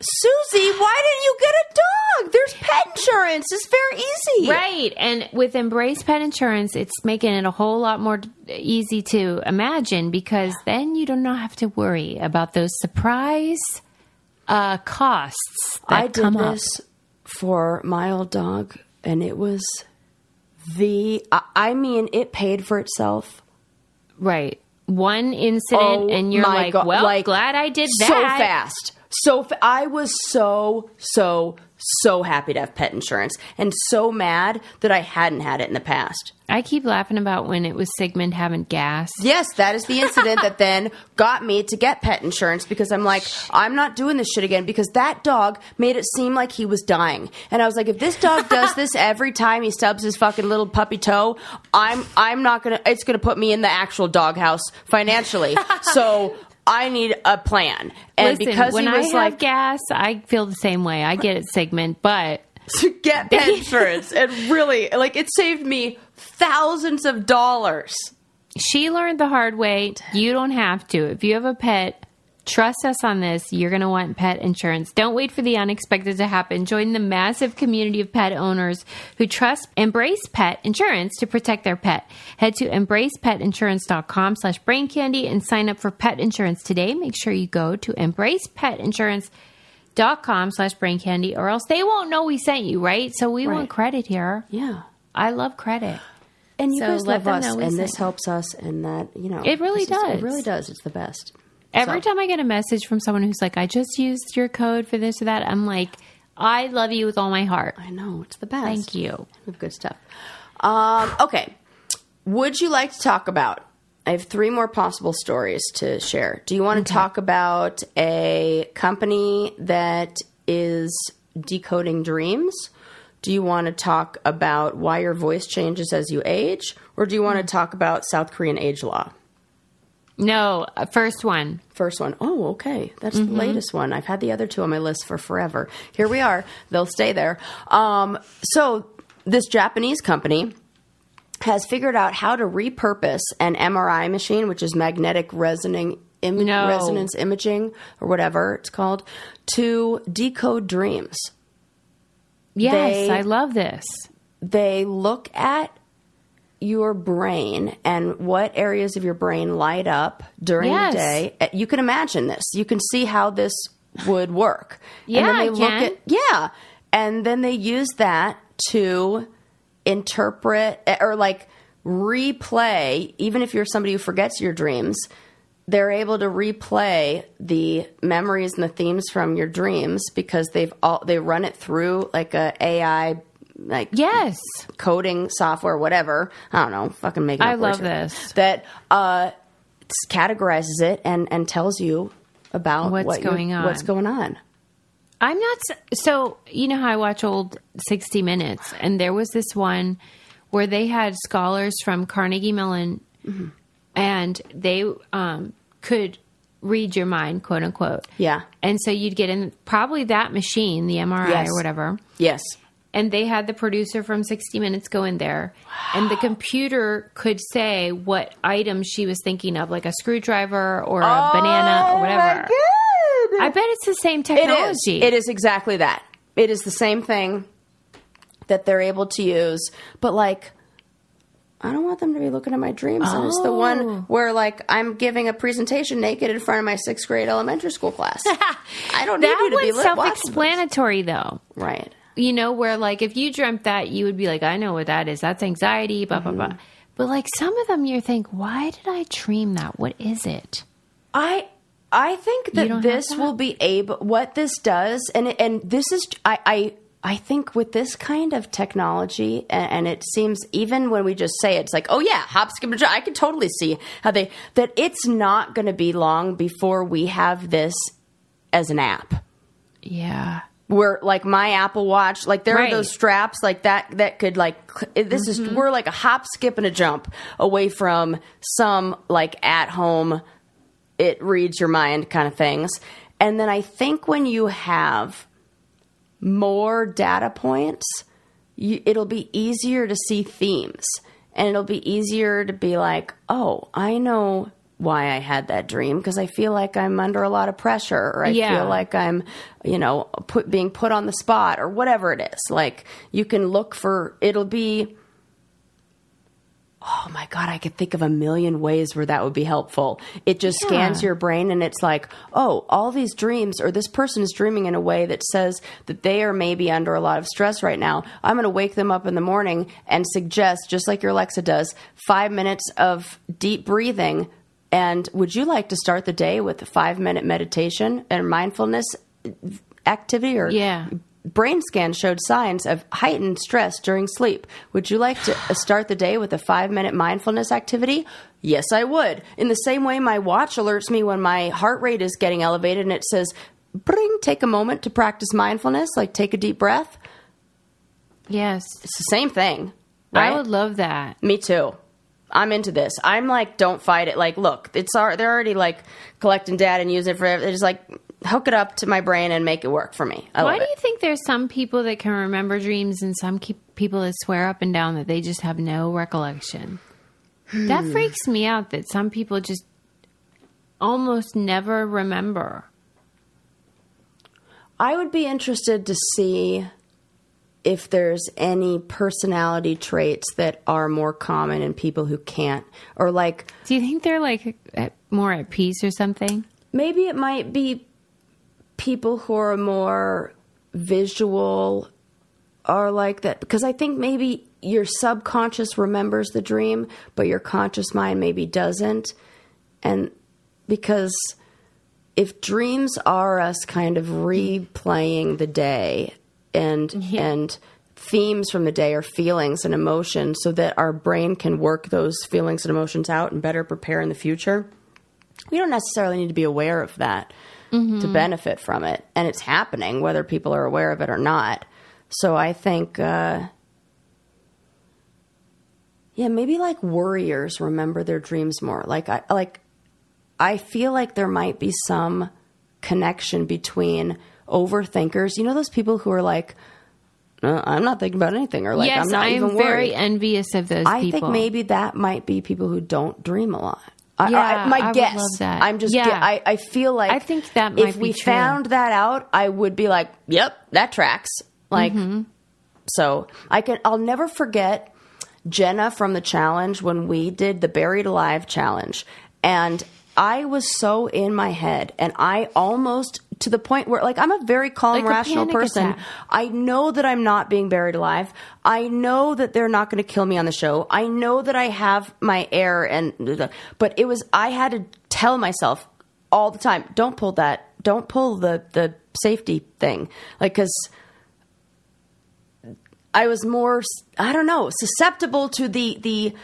Susie, why didn't you get a dog? There's pet insurance. It's very easy. Right. And with Embrace Pet Insurance, it's making it a whole lot more easy to imagine because then you do not have to worry about those surprise uh, costs that I did this for my old dog, and it was the. I- I mean, it paid for itself. Right. One incident, Oh and you're like, God, well, like, glad I did that. so fast. So fa- I was so so so happy to have pet insurance, and so mad that I hadn't had it in the past. I keep laughing about when it was Sigmund having gas. Yes, that is the incident that then got me to get pet insurance because I'm like, I'm not doing this shit again because that dog made it seem like he was dying. And I was like, if this dog does this every time he stubs his fucking little puppy toe, I'm I'm not gonna it's gonna put me in the actual doghouse financially. so I need a plan. And Listen, because when he was I have like gas, I feel the same way. I get it, Sigmund, but [LAUGHS] to get [LAUGHS] pet insurance and really like it saved me thousands of dollars. she learned the hard way. You don't have to. If you have a pet, trust us on this. You're going to want pet insurance. Don't wait for the unexpected to happen. Join the massive community of pet owners who trust Embrace Pet Insurance to protect their pet. Head to embracepetinsurance.com slash brain candy and sign up for pet insurance today. Make sure you go to embracepetinsurance.com slash brain candy or else they won't know we sent you, right? So we want credit here. Yeah. I love credit. And you So guys let love us, know and this helps us, and that you know, It really this is- does. It really does. It's the best. Every So- time I get a message from someone who's like, I just used your code for this or that, I'm like, I love you with all my heart. I know it's the best. Thank you. We have good stuff. Um, okay, would you like to talk about? I have three more possible stories to share. Do you want to talk about a company that is decoding dreams? Do you want to talk about why your voice changes as you age? Or do you want to talk about South Korean age law? No, uh, first one. First one. Oh, okay. That's Mm-hmm. the latest one. I've had the other two on my list for forever. Here we are. They'll stay there. Um, so, this Japanese company has figured out how to repurpose an MRI machine, which is magnetic Im- No. resonance imaging or whatever it's called to decode dreams. Yes, They- I love this. They look at your brain and what areas of your brain light up during Yes. the day. Uh, You can imagine this. You can see how this would work. Yeah, and then they I look can. at yeah, and then they use that to interpret eh, or like replay. Even if you're somebody who forgets your dreams, they're able to replay the memories and the themes from your dreams because they've all they run it through like a AI like Yes. coding software, whatever. I don't know. Fucking making. I love this. That uh, categorizes it and and tells you about What's what going on. What's going on? I'm not so you know how I watch old 60 minutes and there was this one where they had scholars from Carnegie Mellon Mm-hmm. and they um, could read your mind quote unquote. Yeah. And so you'd get in probably that machine, the MRI Yes. or whatever. Yes. And they had the producer from 60 Minutes go in there, and the computer could say what item she was thinking of, like a screwdriver or a banana or oh whatever. I bet it's the same technology. is. It is exactly that. It is the same thing that they're able to use, but like. I don't want them to be looking at my dreams. And it's the Oh. one where, like, I'm giving a presentation naked in front of my sixth grade elementary school class. [LAUGHS] I don't need that you to be one's lit watching self-explanatory, though. Right. You know, where like if you dreamt that, you would be like, I know what that is. That's anxiety. Blah blah Mm-hmm. blah. But like some of them, you think, why did I dream that? What is it? I I think that this that? will be able what this does and and this is I I I think with this kind of technology, and, and it seems even when we just say it, it's like, oh yeah, hop, skip, and jump. I can totally see how they that it's not going to be long before we have this as an app. Yeah. Where like my Apple Watch, like there Right. are those straps like that that could like this is mm-hmm. we're like a hop, skip, and a jump away from some like at home it reads your mind kind of things. And then I think when you have more data points, you, it'll be easier to see themes and it'll be easier to be like, oh, I know why I had that dream because I feel like I'm under a lot of pressure or I Yeah. feel like I'm, you know, put, being put on the spot or whatever it is. Like you can look for, it'll be, oh my god i could think of a million ways where that would be helpful it just Yeah. scans your brain and it's like oh all these dreams or this person is dreaming in a way that says that they are maybe under a lot of stress right now i'm going to wake them up in the morning and suggest just like your alexa does five minutes of deep breathing and would you like to start the day with a five minute meditation and mindfulness activity or Yeah. brain scan showed signs of heightened stress during sleep. Would you like to start the day with a five minute mindfulness activity? Yes, I would. In the same way, my watch alerts me when my heart rate is getting elevated and it says, bring, take a moment to practice mindfulness, like take a deep breath. Yes. It's the same thing. Right? I would love that. Me too. I'm into this. I'm like, don't fight it. Like, look, it's our, they're already like collecting data and using it for. They're just like hook it up to my brain and make it work for me. I Why do you think there's some people that can remember dreams and some keep people that swear up and down that they just have no recollection? That Hmm. freaks me out that some people just almost never remember. I would be interested to see if there's any personality traits that are more common in people who can't, or like Do you think they're like at, more at peace or something? maybe it might be people who are more visual are like that because I think maybe your subconscious remembers the dream, but your conscious mind maybe doesn't. And because if dreams are us kind of replaying the day and and themes from the day are feelings and emotions so that our brain can work those feelings and emotions out and better prepare in the future. We don't necessarily need to be aware of that to benefit from it. And it's happening whether people are aware of it or not. So i think uh, yeah maybe like worriers remember their dreams more. Like i like i feel like there might be some connection between overthinkers you know those people who are like "Uh, i'm not thinking about anything or like yes, i'm not I am even very worried envious of those i people. think maybe that might be people who don't dream a lot I- Yeah, I, my I guess. I'm just. Yeah. I, I feel like I think that might if we true. found that out, I would be like, "Yep, that tracks." Like, Mm-hmm. so I can. I'll never forget Jenna from the challenge when we did the buried alive challenge, and I was so in my head, and I almost to the point where, like, I'm a very calm, Like rational person. attack. I know that I'm not being buried alive. I know that they're not going to kill me on the show. I know that I have my air and but it was I had to tell myself all the time, don't pull that. Don't pull the the safety thing. Like cuz I was more I don't know, susceptible to the the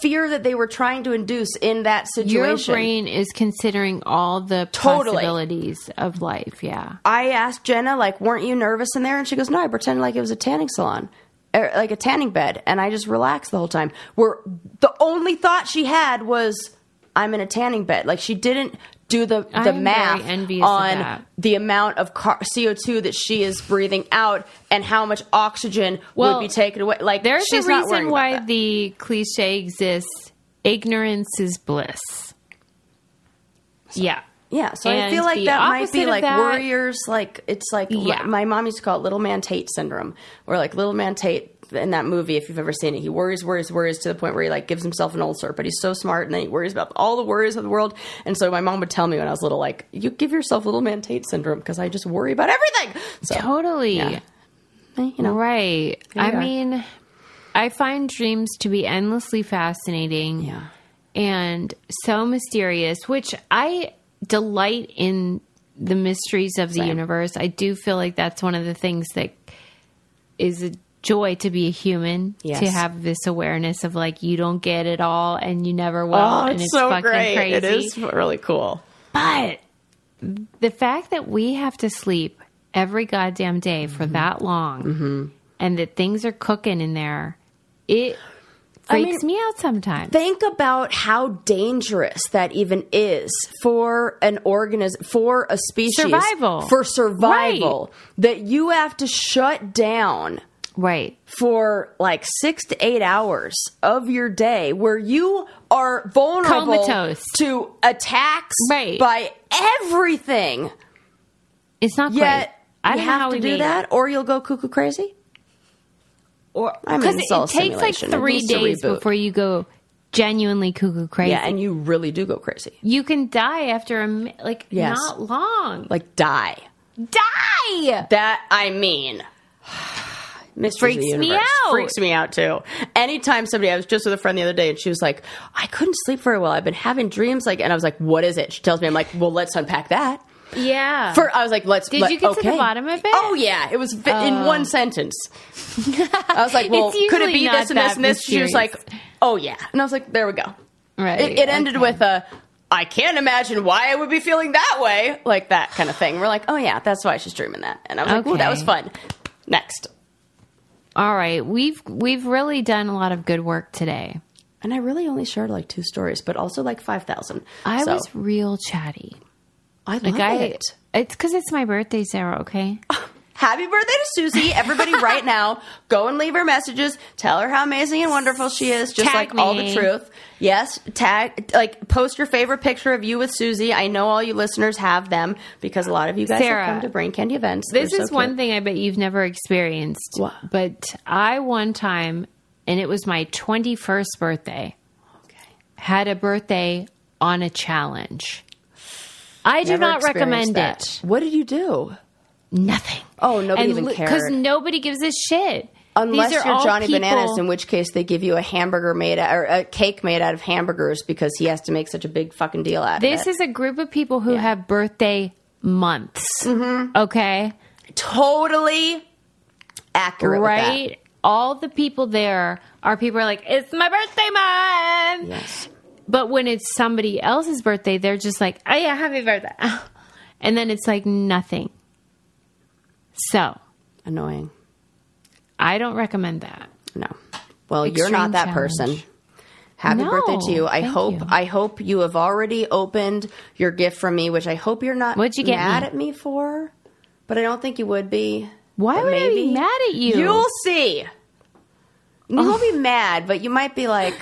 fear that they were trying to induce in that situation. Your brain is considering all the Totally. possibilities of life. Yeah. I asked Jenna, like, weren't you nervous in there? And she goes, no, I pretended like it was a tanning salon, er, like a tanning bed. And I just relaxed the whole time. Where the only thought she had was, I'm in a tanning bed. Like, she didn't do the, the am math on the amount of car- CO2 that she is breathing out and how much oxygen Well, would be taken away. Like, There's she's a reason why the cliche exists ignorance is bliss. yeah. Yeah, so I feel like that might be like that- warriors. Like it's like Yeah. my mom used to call it little man Tate syndrome, where like little man Tate in that movie, if you've ever seen it, he worries, worries, worries to the point where he like gives himself an ulcer, but he's so smart and then he worries about all the worries of the world. And so my mom would tell me when I was little, like, you give yourself little man Tate syndrome because I just worry about everything. So Totally. Yeah. eh, you know, Right. I are. mean, I find dreams to be endlessly fascinating yeah, and so mysterious, which I delight in the mysteries of the Same. universe. I do feel like that's one of the things that is a joy to be a human, Yes. to have this awareness of like you don't get it all and you never will. oh, and it's, it's so fucking great. crazy. It is really cool. But the fact that we have to sleep every goddamn day for Mm-hmm. that long and that things are cooking in there, it I freaks mean, me out sometimes. think about how dangerous that even is for an organism for a species Survival. for survival that you have to shut down right. for like 6 to 8 hours of your day where you are vulnerable Comatose. to attacks Right. by everything It's not yet great. I don't have how to do that or you'll go cuckoo crazy Or because all it takes like three days before you go genuinely cuckoo crazy. yeah and you really do go crazy you can die after a like Yes. not long. like die die. That I mean, Mysteries Freaks me out. Freaks me out too. Anytime somebody, I was just with a friend the other day, and she was like, "I couldn't sleep very well. I've been having dreams." Like, and I was like, "What is it?" She tells me, "I'm like, well, let's unpack that." Yeah. For I was like, "Let's." Did let- you get to the bottom of it? Oh yeah, it was vi- in one oh. sentence. [LAUGHS] I was like, "Well, could it be this and this and this?" She was like, "Oh yeah," and I was like, "There we go." right. It, it ended okay. with a. I can't imagine why I would be feeling that way, like that kind of thing. We're like, oh yeah, that's why she's dreaming that, and I was like, oh, that was fun. Next, All right, we've we've really done a lot of good work today. and I really only shared like two stories, but also like five thousand. I so, was real chatty. I love I, it. it's because it's my birthday, Sarah. Okay. [LAUGHS] Happy birthday to Susie! Everybody, [LAUGHS] right now, go and leave her messages. Tell her how amazing and wonderful she is. Just Tag like all the truth. Yes, tag like post your favorite picture of you with Susie. I know all you listeners have them because a lot of you guys Sarah, have come to Brain Candy events. This They're is so one thing I bet you've never experienced. But I one time, and it was my twenty first birthday, Okay. had a birthday on a challenge. I do Never not recommend that. it. What did you do? Nothing. Oh, nobody even cares. Because nobody gives a shit. Unless These are you're Johnny people- Bananas, in which case they give you a hamburger made out, or a cake made out of hamburgers because he has to make such a big fucking deal out of it. This is a group of people who Yeah. have birthday months. Mm-hmm. Okay. totally accurate, right? All the people there are people who are like, it's my birthday month. Yes. But when it's somebody else's birthday, they're just like, oh yeah, happy birthday. [LAUGHS] And then it's like nothing. So Annoying. I don't recommend that. No. Well, you're not that challenge. person. Happy No, birthday to you. I hope you. I hope you have already opened your gift from me, which I hope you're not What'd you get mad me? at me for. But I don't think you would be. Why But would I be mad at you? You'll see. You oh. won't be mad, but you might be like,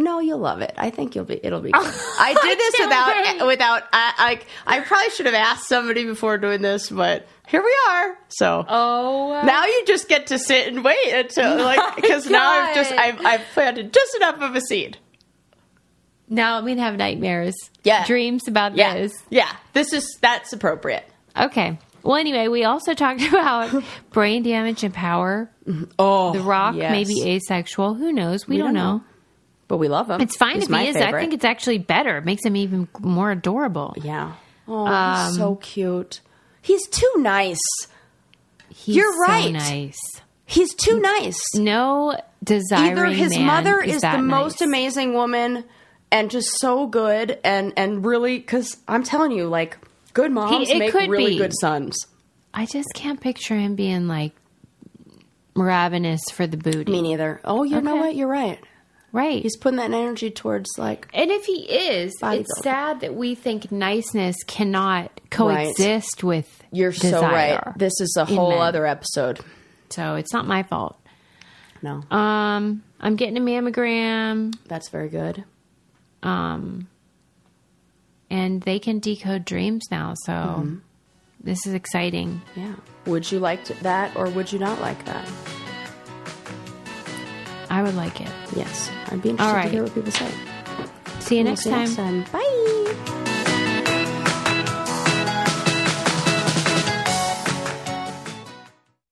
No, you'll love it. I think you'll be. It'll be. [LAUGHS] Good. I did this without without. I, I I probably should have asked somebody before doing this, but here we are. So Oh, now you just get to sit and wait until [LAUGHS] like because now I've just I've I've planted just enough of a seed. now I'm gonna have nightmares. Yeah. dreams about Yeah, this. yeah. This is that's appropriate. Okay. Well, anyway, we also talked [LAUGHS] about brain damage and power. Oh, The Rock yes. may be asexual. Who knows? We, don't, don't know. know. But we love him. It's fine He's if he is. I think it's actually better. It makes him even more adorable. yeah. Oh, Um, he's so cute. He's too nice. He's You're so right. nice. He's too nice. No desire. Either his man mother is, is, that the most amazing woman and just so good and and really because I'm telling you, like good moms it make could really be. good sons. I just can't picture him being like ravenous for the booty. Me neither. Oh, you know what? You're right. Right. He's putting that energy towards like and if he is, it's sad that we think niceness cannot coexist with you're so right. This is a whole men. other episode. So it's not my fault. No, Um, I'm getting a mammogram. that's very good. Um, and they can decode dreams now. So Mm-hmm. this is exciting. Yeah. Would you like that or would you not like that? I would like it. Yes, I'd be interested right. to hear what people say. See you next see you time. next time. Bye.